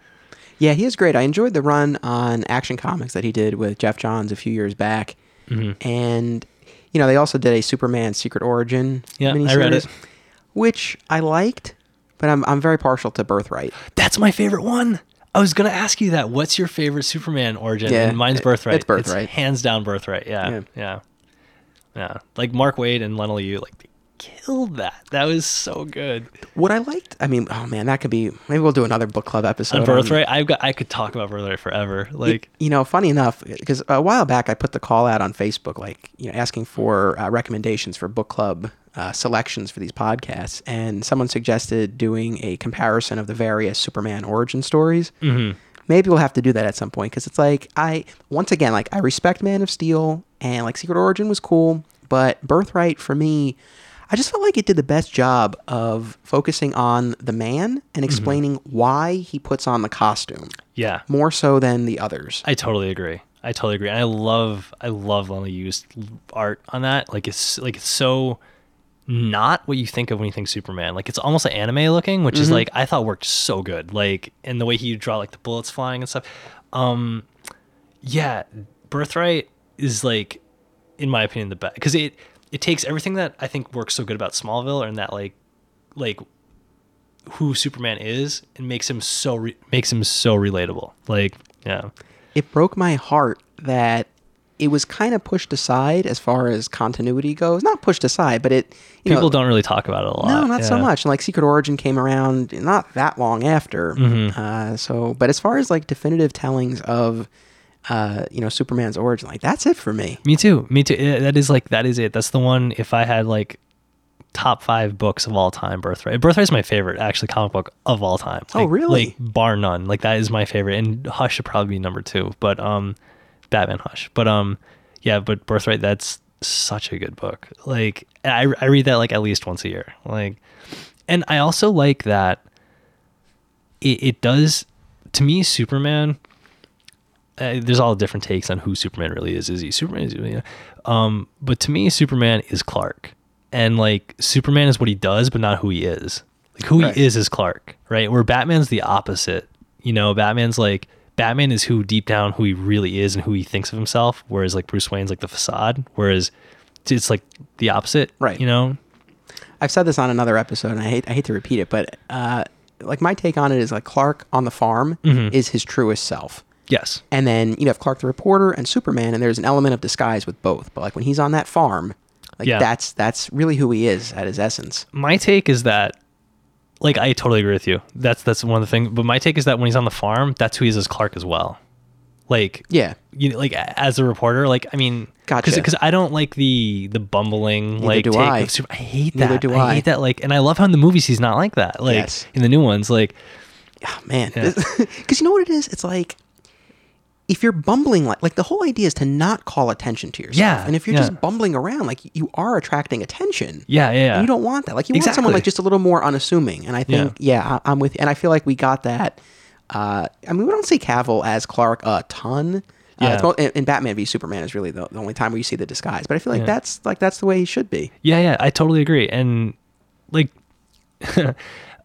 Yeah, he is great. I enjoyed the run on Action Comics that he did with Geoff Johns a few years back, hmm and you know they also did a Superman Secret Origin Yeah, I miniseries, read it. Which I liked, but I'm I'm very partial to Birthright. That's my favorite one. I was gonna ask you that. What's your favorite Superman origin? Yeah, and mine's it- Birthright. it's Birthright. hands down Birthright. Yeah, Yeah. yeah, yeah. Like Mark Waid and Leinil Yu, like killed that. That was so good. What I liked, I mean, oh man, that could be. Maybe we'll do another book club episode On on- Birthright, I've got. I could talk about Birthright forever. Like, you know, funny enough, because a while back I put the call out on Facebook, like you know, asking for uh, recommendations for book club uh, selections for these podcasts, and someone suggested doing a comparison of the various Superman origin stories. hmm Maybe we'll have to do that at some point because it's like I once again like I respect Man of Steel and like Secret Origin was cool, but Birthright for me, I just felt like it did the best job of focusing on the man and explaining why he puts on the costume yeah. more so than the others. I totally agree. I totally agree. And I love I love Leinil Yu's art on that. Like it's like it's so not what you think of when you think Superman. Like it's almost like anime looking, which is like I thought worked so good. Like and the way he draw like the bullets flying and stuff. Um yeah, Birthright is like in my opinion, the best because it it takes everything that I think works so good about Smallville and that like like who Superman is and makes him so re- makes him so relatable. Like yeah, It broke my heart that it was kind of pushed aside as far as continuity goes. Not pushed aside, but it people know, don't really talk about it a lot. No, not so Yeah. much. Like Secret Origin came around not that long after. Mm-hmm. Uh, so, but as far as like definitive tellings of, uh, you know, Superman's origin, like that's it for me. Me too. Me too. That is like that is it. That's the one. If I had like top five books of all time, Birthright. Birthright is my favorite actually comic book of all time. Oh, really? Like bar none. Like that is my favorite. And Hush should probably be number two. But um, Batman Hush. But um, yeah. But Birthright. That's such a good book. Like I I read that like at least once a year. Like, and I also like that. It it does to me Superman uh, there's all different takes on who Superman really is. Is he Superman? Is he, you know? um, but to me, Superman is Clark, and like Superman is what he does, but not who he is. Like who Right. he is is Clark, right? Where Batman's the opposite. You know, Batman's like Batman is who deep down who he really is and who he thinks of himself. Whereas like Bruce Wayne's like the facade. Whereas it's like the opposite, Right. You know, I've said this on another episode, and I hate I hate to repeat it, but uh, like my take on it is like Clark on the farm Mm-hmm. is his truest self. Yes, And then you have Clark the reporter and Superman, and there's an element of disguise with both. But like when he's on that farm, like Yeah. that's that's really who he is at his essence. my take is that like I totally agree with you. That's that's one of the things. But my take is that when he's on the farm, that's who he is as Clark as well. Like Yeah, you know, like as a reporter, like I mean, Gotcha. Because I don't like the the bumbling like do take I. of super. I hate Neither that. do I I. hate that. Like, and I love how in the movies he's not like that. Like Yes. in the new ones, like oh, man, Yeah. because you know what it is? It's like if you're bumbling like like the whole idea is to not call attention to yourself. Yeah, and if you're yeah. just bumbling around, like you are attracting attention. yeah, yeah, yeah. And you don't want that. Like you want someone like just a little more unassuming. And I think, yeah, I, I'm with you. And I feel like we got that. Uh, I mean, we don't see Cavill as Clark a ton. Uh, Yeah. in, in Batman v Superman is really the, the only time where you see the disguise. But I feel like Yeah. that's like that's the way he should be. Yeah, yeah, I totally agree. And like,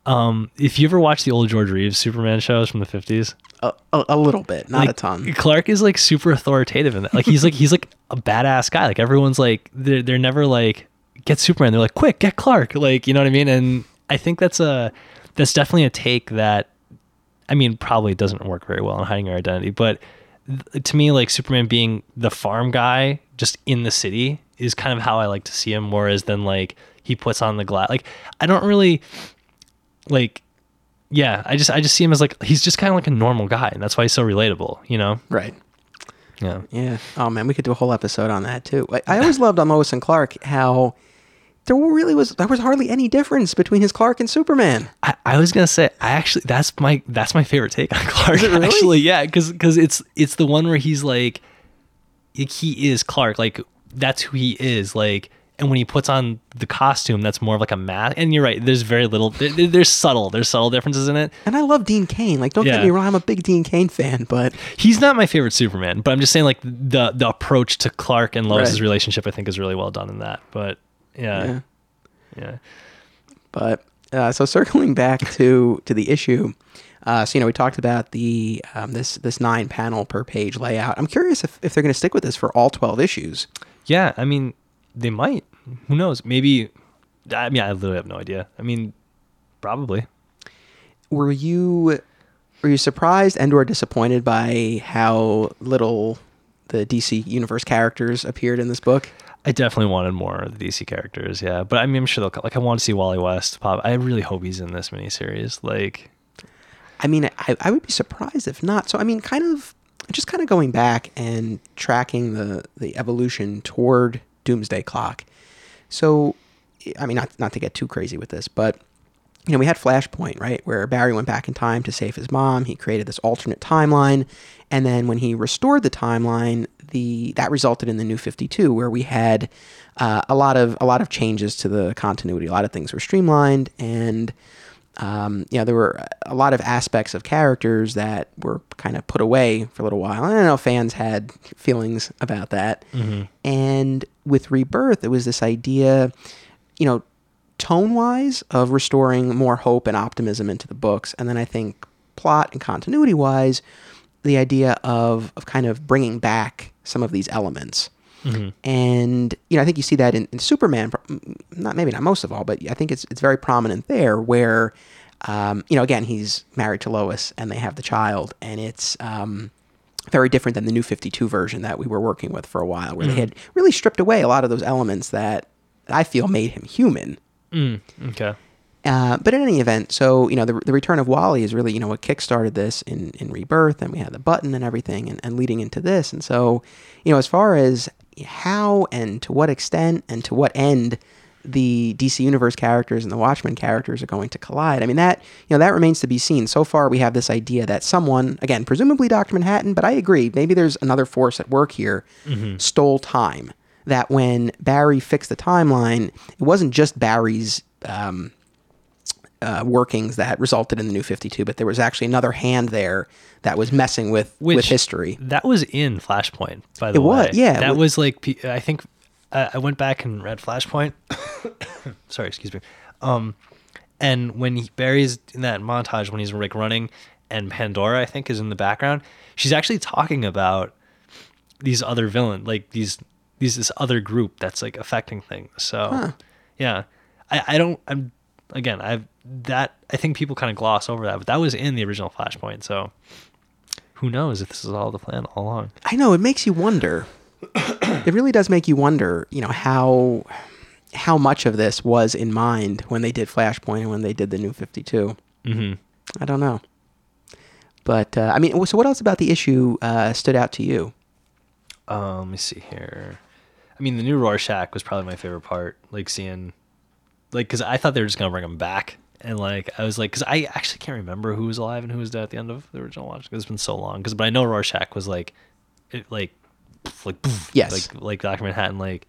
um, if you ever watch the old George Reeves Superman shows from the fifties, A, a, a little bit, not like, a ton. Clark is like super authoritative in that. Like he's like he's like a badass guy. Like everyone's like they're they're never like get Superman. They're like quick get Clark. Like you know what I mean. And I think that's a that's definitely a take that I mean probably doesn't work very well in hiding your identity. But th- to me, like Superman being the farm guy just in the city is kind of how I like to see him. Whereas then like he puts on the glass. Like I don't really like yeah i just i just see him as like he's just kind of like a normal guy and that's why he's so relatable you know Right. yeah Yeah. Oh man, we could do a whole episode on that too. I, I always loved on Lois and Clark how there really was there was hardly any difference between his Clark and Superman. I, I was gonna say I actually that's my that's my favorite take on Clark really? actually yeah because because it's it's the one where he's like he is Clark like that's who he is like and when he puts on the costume that's more of like a mask and you're right there's very little there, there- there's subtle there's subtle differences in it And I love Dean Cain. Like, don't Yeah. get me wrong, I'm a big Dean Cain fan, but he's not my favorite Superman but I'm just saying like the the approach to Clark and Lois's Right. relationship I think is really well done in that but yeah. yeah yeah But uh, so circling back to to the issue, uh, so you know we talked about the um, this this nine panel per page layout. I'm curious if, if they're going to stick with this for all twelve issues. Yeah, I mean, they might. Who knows? Maybe. I mean, I literally have no idea. I mean, probably. Were you were you surprised and or disappointed by how little the DC universe characters appeared in this book? I definitely wanted more of the DC characters. Yeah, but I mean, I'm sure they'll. Like, I want to see Wally West pop. I really hope he's in this miniseries. Like, I mean, I, I would be surprised if not. So, I mean, kind of, just kind of going back and tracking the the evolution toward Doomsday Clock. So, I mean, not not to get too crazy with this, but you know, we had Flashpoint, right, where Barry went back in time to save his mom. He created this alternate timeline, and then when he restored the timeline, the that resulted in the New Fifty Two, where we had uh, a lot of a lot of changes to the continuity. A lot of things were streamlined, and um, you know, there were a lot of aspects of characters that were kind of put away for a little while. I don't know, fans had feelings about that. And with Rebirth, it was this idea, you know, tone wise of restoring more hope and optimism into the books. And then I think plot and continuity wise, the idea of, of kind of bringing back some of these elements. And you know, I think you see that in, in Superman. Not maybe not most of all, but I think it's it's very prominent there. Where um, you know, again, he's married to Lois, and they have the child, and it's um, very different than the new 52 version that we were working with for a while, where they had really stripped away a lot of those elements that I feel made him human. Mm, okay. Uh, but in any event, so you know, the, the return of Wally is really you know what kickstarted this in in Rebirth, and we had the button and everything, and, and leading into this, and so you know, as far as how and to what extent and to what end the DC Universe characters and the Watchmen characters are going to collide. I mean that you know that remains to be seen. So far, we have this idea that someone, again, presumably Doctor Manhattan, but I agree, maybe there's another force at work here, stole time. That when Barry fixed the timeline, it wasn't just Barry's. Um, uh, workings that resulted in the new 52 but there was actually another hand there that was messing with with history That was in Flashpoint, by the It way. was, yeah, That was like I think uh, I went back and read Flashpoint. Sorry, excuse me. Um, and when he, Barry's in that montage when he's like running, and Pandora I think is in the background, she's actually talking about these other villain, like these these this other group that's like affecting things. So yeah, I I don't I'm again I've that I think people kind of gloss over that, but that was in the original Flashpoint. So who knows if this is all the plan all along? i know it makes you wonder it really does make you wonder you know how how much of this was in mind when they did flashpoint and when they did the new 52 Mm-hmm. i don't know but uh, i mean so what else about the issue uh, stood out to you Um, let me see here. I mean, the new Rorschach was probably my favorite part. Like seeing, like, because I thought they were just gonna bring him back, and like I was like, because I actually can't remember who was alive and who was dead at the end of the original watch. 'cause it's been so long. Because but I know Rorschach was like, it like, like poof, Yes. like like Doctor Manhattan like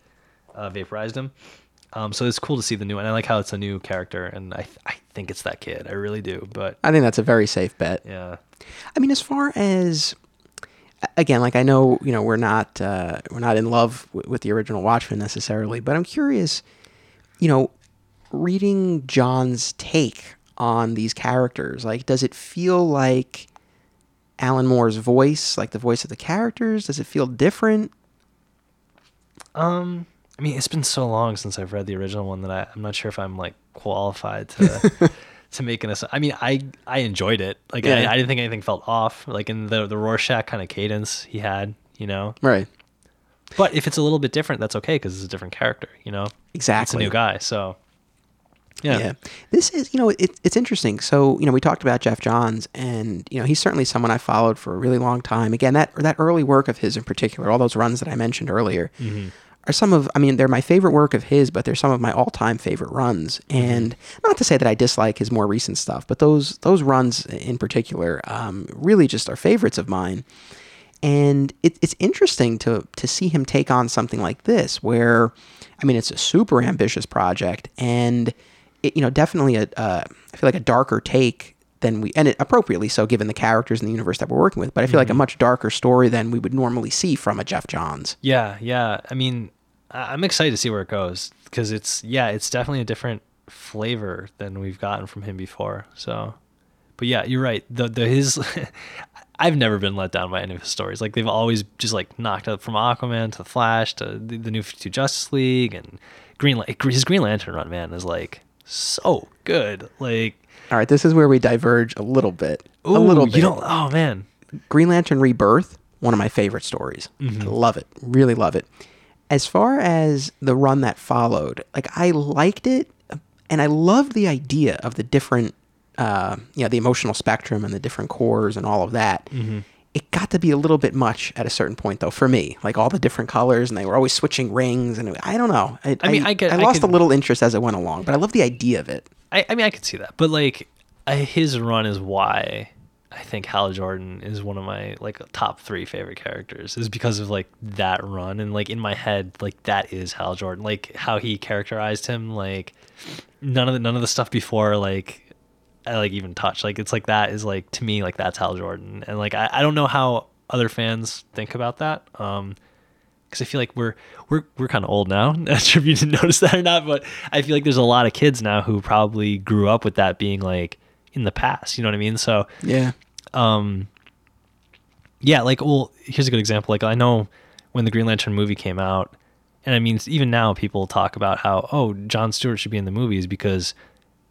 uh, vaporized him. Um, so it's cool to see the new, and I like how it's a new character, and I I think it's that kid. I really do. But i think that's a very safe bet yeah, I mean, as far as again, like I know, you know, we're not uh, we're not in love w- with the original Watchmen necessarily, but I'm curious, you know, reading John's take on these characters. Like, does it feel like Alan Moore's voice, like the voice of the characters? Does it feel different? Um, I mean, it's been so long since I've read the original one that I, I'm not sure if I'm like qualified to to make an ass- I mean, I I enjoyed it. Like, Yeah. I, I didn't think anything felt off. Like in the the Rorschach kind of cadence he had, you know. Right. But if it's a little bit different, that's okay because it's a different character, you know. Exactly. It's a new guy, so yeah. Yeah. This is, you know, it, it's interesting. So, you know, we talked about Geoff Johns, and you know, he's certainly someone I followed for a really long time. Again, that that early work of his in particular, all those runs that I mentioned earlier, are some of. I mean, they're my favorite work of his, but they're some of my all-time favorite runs. And not to say that I dislike his more recent stuff, but those those runs in particular, um, really just are favorites of mine. And it, it's interesting to to see him take on something like this, where, I mean, it's a super ambitious project, and it, you know, definitely a uh, I feel like a darker take than we, and it appropriately so, given the characters in the universe that we're working with. But I feel like a much darker story than we would normally see from a Geoff Johns. Yeah, yeah. I mean, I'm excited to see where it goes because it's yeah, it's definitely a different flavor than we've gotten from him before. So, but yeah, you're right. The the his, I've never been let down by any of his stories. Like they've always just like knocked up from Aquaman to the Flash to the, the new 52 Justice League and Green his Green Lantern run. Man is like so good. Like All right, this is where we diverge a little bit. ooh, a little bit. You don't. Oh man. Green Lantern Rebirth, one of my favorite stories. Mm-hmm. I love it. Really love it. As far as the run that followed, like I liked it and I loved the idea of the different uh, you know, the emotional spectrum and the different corps and all of that. Mm-hmm. It got to be a little bit much at a certain point though for me. Like all the different colors and they were always switching rings and I don't know. I, I mean, I could- I I lost could- a little interest as it went along, but I love the idea of it. I, I mean, I could see that, but like, I, his run is why I think Hal Jordan is one of my like top three favorite characters. Is because of like that run, and like in my head, like that is Hal Jordan. Like how he characterized him, like none of the none of the stuff before, like I like even touch. Like it's like that is like to me like that's Hal Jordan, and like I, I don't know how other fans think about that. Um, because I feel like we're we're we're kind of old now. Not sure if you didn't notice that or not, but I feel like there's a lot of kids now who probably grew up with that being like in the past. You know what I mean? So, Yeah. um, yeah, like well, here's a good example. Like I know when the Green Lantern movie came out, and I mean, even now people talk about how oh, John Stewart should be in the movies because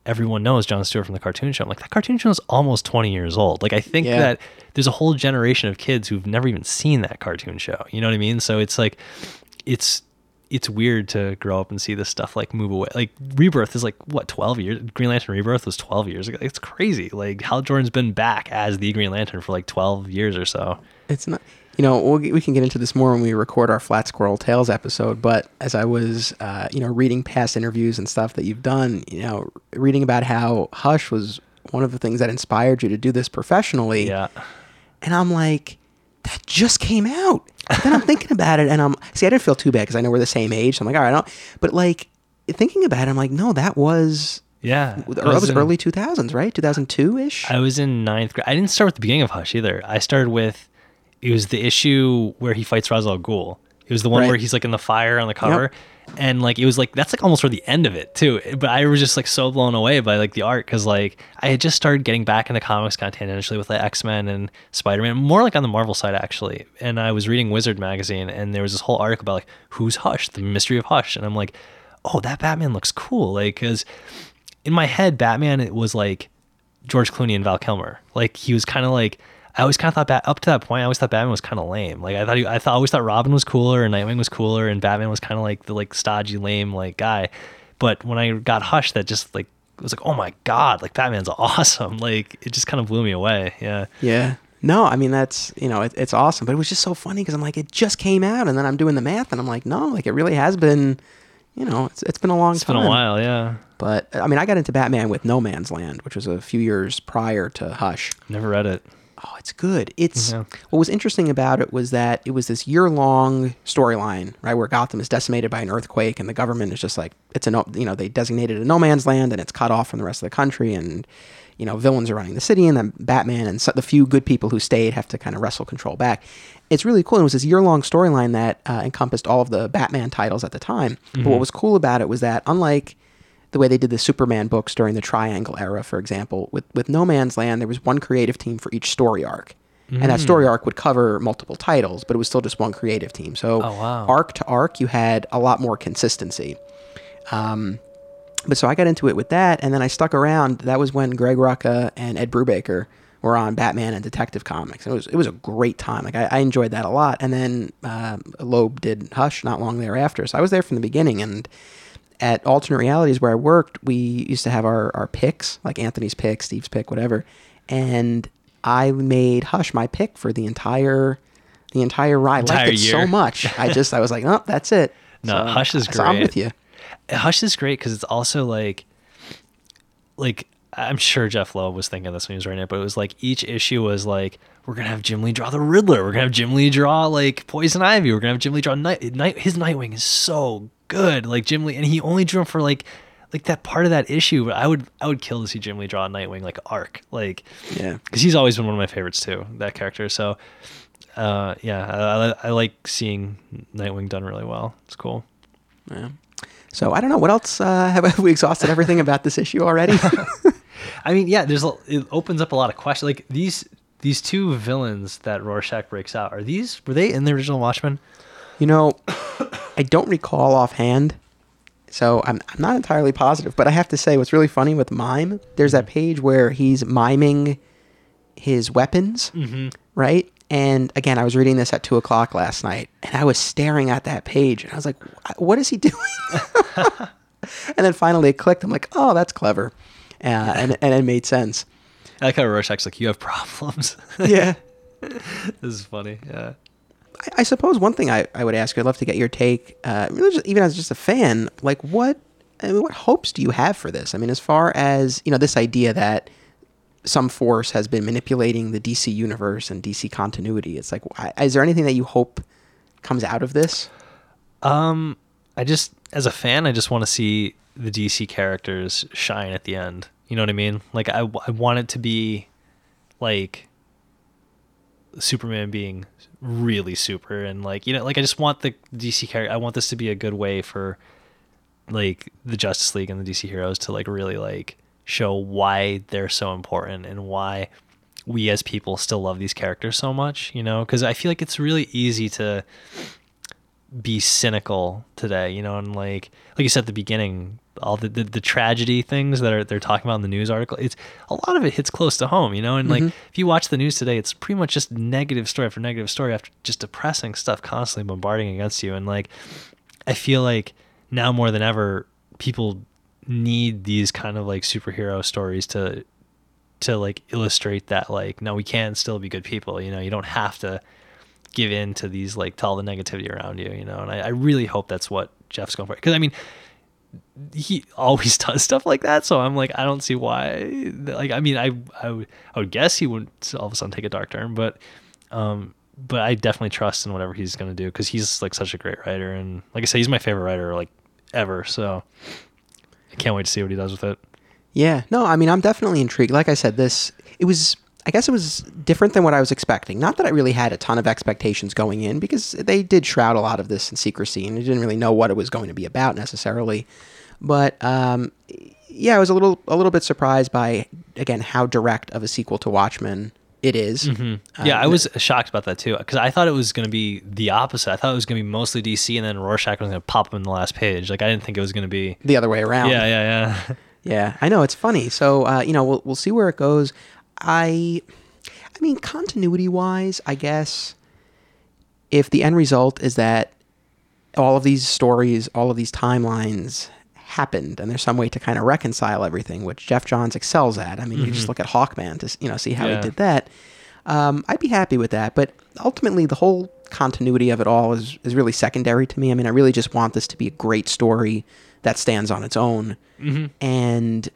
everyone knows John Stewart from the cartoon show. I'm like that cartoon show is almost 20 years old. Like I think Yeah. that there's a whole generation of kids who've never even seen that cartoon show. You know what I mean? So it's like it's it's weird to grow up and see this stuff like move away. Like Rebirth is like what 12 years. Green Lantern Rebirth was 12 years ago. It's crazy. Like Hal Jordan's been back as the Green Lantern for like 12 years or so. It's not, you know, we'll, we can get into this more when we record our Flat Squirrel Tales episode. But as I was, uh, you know, reading past interviews and stuff that you've done, you know, reading about how Hush was one of the things that inspired you to do this professionally. Yeah. And I'm like, that just came out. But then I'm thinking about it, and I'm see, I didn't feel too bad because I know we're the same age. So I'm like, all right, I don't. But like thinking about it, I'm like, no, that was Yeah. that was in- early 2000s, right? 2002 ish. I was in ninth grade. I didn't start with the beginning of Hush either. I started with it was the issue where he fights Ra's al Ghul. It was the one Right. where he's like in the fire on the cover, and like it was like that's like almost for the end of it too. But I was just like so blown away by like the art because like I had just started getting back into comics kind of tangentially with like X Men and Spider Man, more like on the Marvel side actually. And I was reading Wizard magazine, and there was this whole article about like who's Hush, the mystery of Hush, and I'm like, oh, that Batman looks cool, like because in my head, Batman it was like George Clooney and Val Kilmer. Like he was kind of like I always kind of thought that up to that point. I always thought Batman was kind of lame. Like I thought he, I thought I always thought Robin was cooler and Nightwing was cooler and Batman was kind of like the like stodgy lame like guy. But when I got Hush, that just like it was like oh my god, like Batman's awesome. Like it just kind of blew me away. Yeah. Yeah. No, I mean that's you know it, it's awesome, but it was just so funny because I'm like it just came out, and then I'm doing the math, and I'm like no, like it really has been, you know, it's it's been a long It's time. It's been a while. Yeah. But I mean, I got into Batman with No Man's Land, which was a few years prior to Hush. Never read it. Oh, it's good. It's Yeah. what was interesting about it was that it was this year-long storyline, right, where Gotham is decimated by an earthquake, and the government is just like it's a no, you know they designated a no man's land, and it's cut off from the rest of the country, and you know villains are running the city, and then Batman and so, the few good people who stayed have to kind of wrestle control back. It's really cool. It was this year-long storyline that uh, encompassed all of the Batman titles at the time. But what was cool about it was that unlike the way they did the Superman books during the Triangle era, for example. With with No Man's Land, there was one creative team for each story arc, and that story arc would cover multiple titles, but it was still just one creative team. So Oh, wow. arc to arc, you had a lot more consistency. Um, but so I got into it with that, and then I stuck around. That was when Greg Rucka and Ed Brubaker were on Batman and Detective Comics. It was it was a great time. Like I, I enjoyed that a lot. And then uh, Loeb did Hush not long thereafter, so I was there from the beginning. And at alternate realities where I worked, we used to have our our picks, like Anthony's pick, Steve's pick, whatever. And I made Hush my pick for the entire the entire ride. I Entire liked it so much. I just I was like, oh, that's it. No, Hush is great. So I'm with you. Hush is great because it's also like, like I'm sure Jeph Loeb was thinking this when he was writing it, but it was like each issue was like, we're gonna have Jim Lee draw the Riddler, we're gonna have Jim Lee draw like Poison Ivy, we're gonna have Jim Lee draw Night. Night his Nightwing is so good, like Jim Lee, and he only drew him for like, like that part of that issue. But I would, I would kill to see Jim Lee draw a Nightwing like arc, like, Yeah. because he's always been one of my favorites too, that character. So, uh, yeah, I, I, like seeing Nightwing done really well. It's cool. Yeah. So I don't know what else uh, have, have we exhausted everything about this issue already. I mean, yeah, there's a, it opens up a lot of questions. Like these these two villains that Rorschach breaks out are these were they in the original Watchmen? you know, I don't recall offhand, so I'm I'm not entirely positive. But I have to say, what's really funny with mime, there's that page where he's miming his weapons, right? And again, I was reading this at two o'clock last night, and I was staring at that page, and I was like, "What is he doing?" and then finally it clicked. I'm like, "Oh, that's clever," uh, and and it made sense. I like how Rorschach's like, you have problems. Yeah. this is funny. Yeah. I, I suppose one thing I, I would ask I'd love to get your take, uh, even as just a fan, like what, I mean, what hopes do you have for this? I mean, as far as, you know, this idea that some force has been manipulating the DC universe and DC continuity, it's like, is there anything that you hope comes out of this? Um, I just as a fan, I just want to see the DC characters shine at the end. You know what I mean? Like I, I want it to be like Superman being really super and like you know like I just want the DC character I want this to be a good way for like the Justice League and the DC heroes to like really like show why they're so important and why we as people still love these characters so much, you know? Cuz I feel like it's really easy to be cynical today, you know, and like like you said at the beginning, all the, the, the tragedy things that are they're talking about in the news article, it's a lot of it hits close to home, you know, and like mm-hmm. if you watch the news today, it's pretty much just negative story after negative story after just depressing stuff constantly bombarding against you, and like I feel like now more than ever, people need these kind of like superhero stories to to like illustrate that like no we can still be good people you know you don't have to give in to these like to all the negativity around you you know and i, I really hope that's what geoff's going for because i mean he always does stuff like that so i'm like i don't see why like i mean i i would, I would guess he wouldn't all of a sudden take a dark turn but um but i definitely trust in whatever he's going to do because he's like such a great writer and like i said he's my favorite writer like ever so i can't wait to see what he does with it Yeah, no, I mean, I'm definitely intrigued. Like I said, this, it was, I guess it was different than what I was expecting. Not that I really had a ton of expectations going in, because they did shroud a lot of this in secrecy, and I didn't really know what it was going to be about necessarily. But, um, yeah, I was a little, a little bit surprised by, again, how direct of a sequel to Watchmen it is. Yeah, I was shocked about that too because I thought it was going to be the opposite. I thought it was going to be mostly DC, and then Rorschach was going to pop up in the last page. Like I didn't think it was going to be. The other way around. Yeah, yeah, yeah. Yeah, I know it's funny. So uh, you know, we'll we'll see where it goes. I, I mean, continuity wise, I guess if the end result is that all of these stories, all of these timelines happened, and there's some way to kind of reconcile everything, which Geoff Johns excels at. I mean, you just look at Hawkman to you know see how Yeah. he did that. Um, I'd be happy with that, but ultimately, the whole continuity of it all is is really secondary to me. I mean, I really just want this to be a great story that stands on its own, and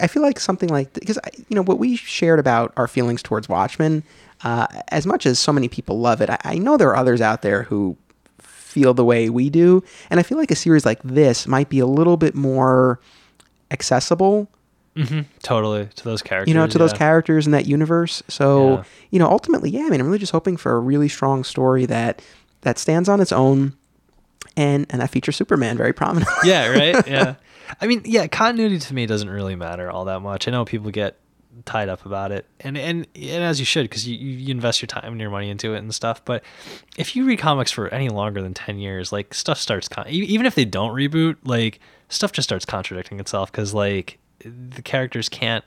I- feel like something like because you know what we shared about our feelings towards Watchmen, uh, as much as so many people love it, I, I know there are others out there who feel the way we do, and I feel like a series like this might be a little bit more accessible Mm-hmm. totally to those characters. you know, to those characters in that universe. So, Yeah. you know, ultimately, yeah, I mean, I'm really just hoping for a really strong story that that stands on its own and and that features Superman very prominently. yeah, right. Yeah, I mean, yeah, continuity to me doesn't really matter all that much. I know people get tied up about it, and and and as you should, because you you invest your time and your money into it and stuff. But if you read comics for any longer than ten years, like stuff starts con- even if they don't reboot, like stuff just starts contradicting itself because like the characters can't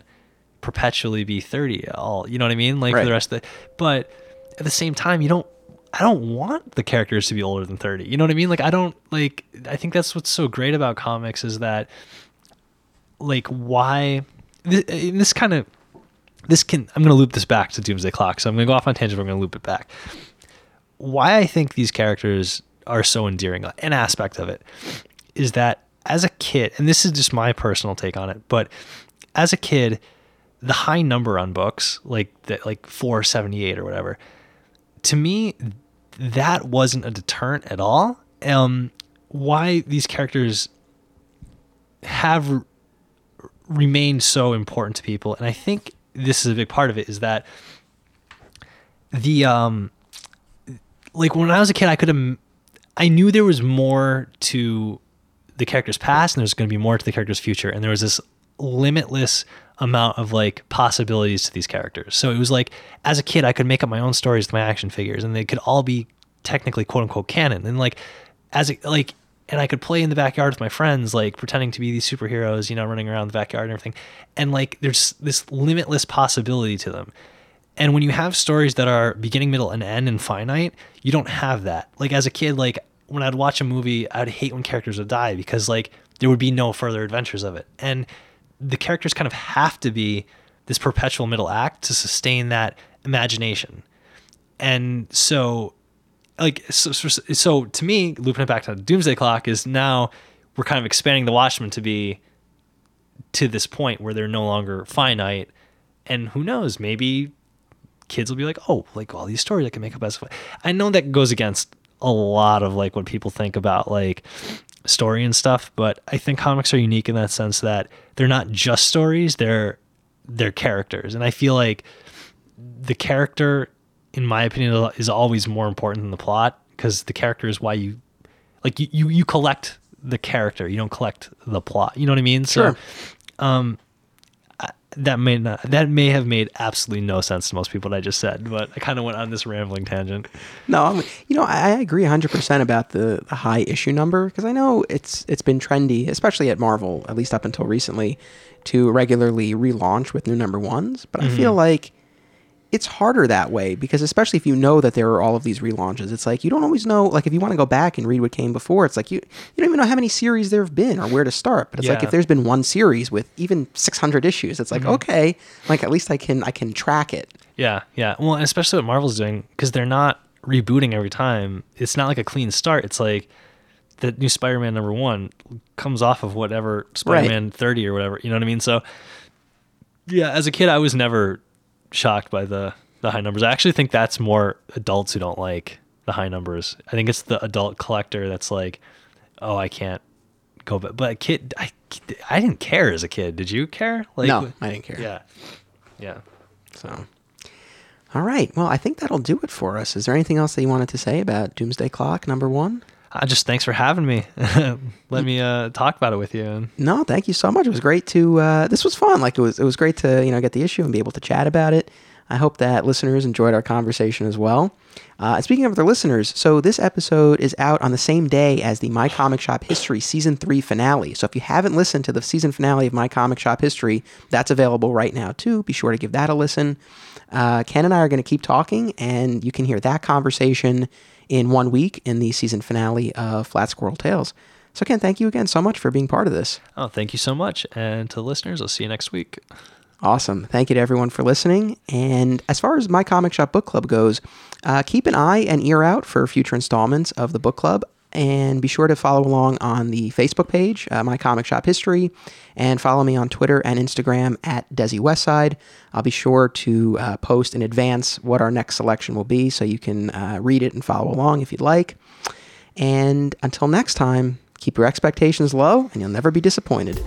perpetually be 30 all you know what i mean like for the rest of the but at the same time you don't i don't want the characters to be older than 30 you know what i mean? Like i don't like i think that's what's so great about comics is that like why this, this kind of this can i'm going to loop this back to doomsday clock so i'm going to go off on tangent but i'm going to loop it back. Why i think these characters are so endearing an aspect of it is that as a kid and this is just my personal take on it but as a kid the high number on books like that like 478 or whatever to me that wasn't a deterrent at all. Um why these characters have r- remained so important to people and i think this is a big part of it is that the um like when i was a kid i could have i knew there was more to the character's past and there's going to be more to the character's future and there was this limitless amount of like possibilities to these characters so it was like as a kid i could make up my own stories with my action figures and they could all be technically quote unquote canon and like as a like and i could play in the backyard with my friends like pretending to be these superheroes you know running around the backyard and everything and like there's this limitless possibility to them and when you have stories that are beginning, middle, and end and finite, you don't have that. Like as a kid, like when I'd watch a movie, I'd hate when characters would die because like there would be no further adventures of it. And the characters kind of have to be this perpetual middle act to sustain that imagination. And so like so, so, so to me, looping it back to Doomsday Clock is now we're kind of expanding the Watchmen to be to this point where they're no longer finite. And who knows, maybe kids will be like, oh, like all these stories I can make up as. I know that goes against a lot of like what people think about like story and stuff, but I think comics are unique in that sense that they're not just stories; they're they're characters, and I feel like the character, in my opinion, is always more important than the plot because the character is why you like you you, you collect the character, you don't collect the plot. You know what I mean? Sure. So, um, that may not that may have made absolutely no sense to most people what I just said, but I kind of went on this rambling tangent. No, I'm, you know, I, I agree 100% about the, the high issue number because I know it's it's been trendy, especially at Marvel, at least up until recently, to regularly relaunch with new number ones. But I feel mm-hmm. like it's harder that way because especially if you know that there are all of these relaunches, it's like you don't always know. Like if you want to go back and read what came before, it's like you you don't even know how many series there have been or where to start. But it's like if there's been one series with even 600 issues, it's like mm-hmm. okay, like at least I can I can track it. Yeah, yeah. Well, especially what Marvel's doing because they're not rebooting every time. It's not like a clean start. It's like the new Spider-Man number one comes off of whatever Spider-Man thirty or whatever. You know what I mean? So, yeah. As a kid, I was never shocked by the the high numbers. I actually think that's more adults who don't like the high numbers. I think it's the adult collector that's like, oh, I can't go. But but a kid, I I didn't care as a kid. Did you care? Like, no, I didn't care. Yeah. Yeah. So, all right. Well, I think that'll do it for us. Is there anything else that you wanted to say about Doomsday Clock number one? Uh, just thanks for having me. Let me uh, talk about it with you. No, thank you so much. It was great to. Uh, this was fun. Like it was. It was great to you know get the issue and be able to chat about it. I hope that listeners enjoyed our conversation as well. Uh, speaking of the listeners, so this episode is out on the same day as the My Comic Shop History Season 3 finale. So if you haven't listened to the season finale of My Comic Shop History, that's available right now too. Be sure to give that a listen. Uh, Ken and I are going to keep talking, and you can hear that conversation in one week in the season finale of Flat Squirrel Tales. So, Ken, thank you again so much for being part of this. oh, thank you so much. And to the listeners, I'll see you next week. Awesome. Thank you to everyone for listening. And as far as my comic shop book club goes, uh, keep an eye and ear out for future installments of the book club. And be sure to follow along on the Facebook page, uh, My Comic Shop History, and follow me on Twitter and Instagram at Desi Westside. I'll be sure to uh, post in advance what our next selection will be so you can uh, read it and follow along if you'd like. And until next time, keep your expectations low and you'll never be disappointed.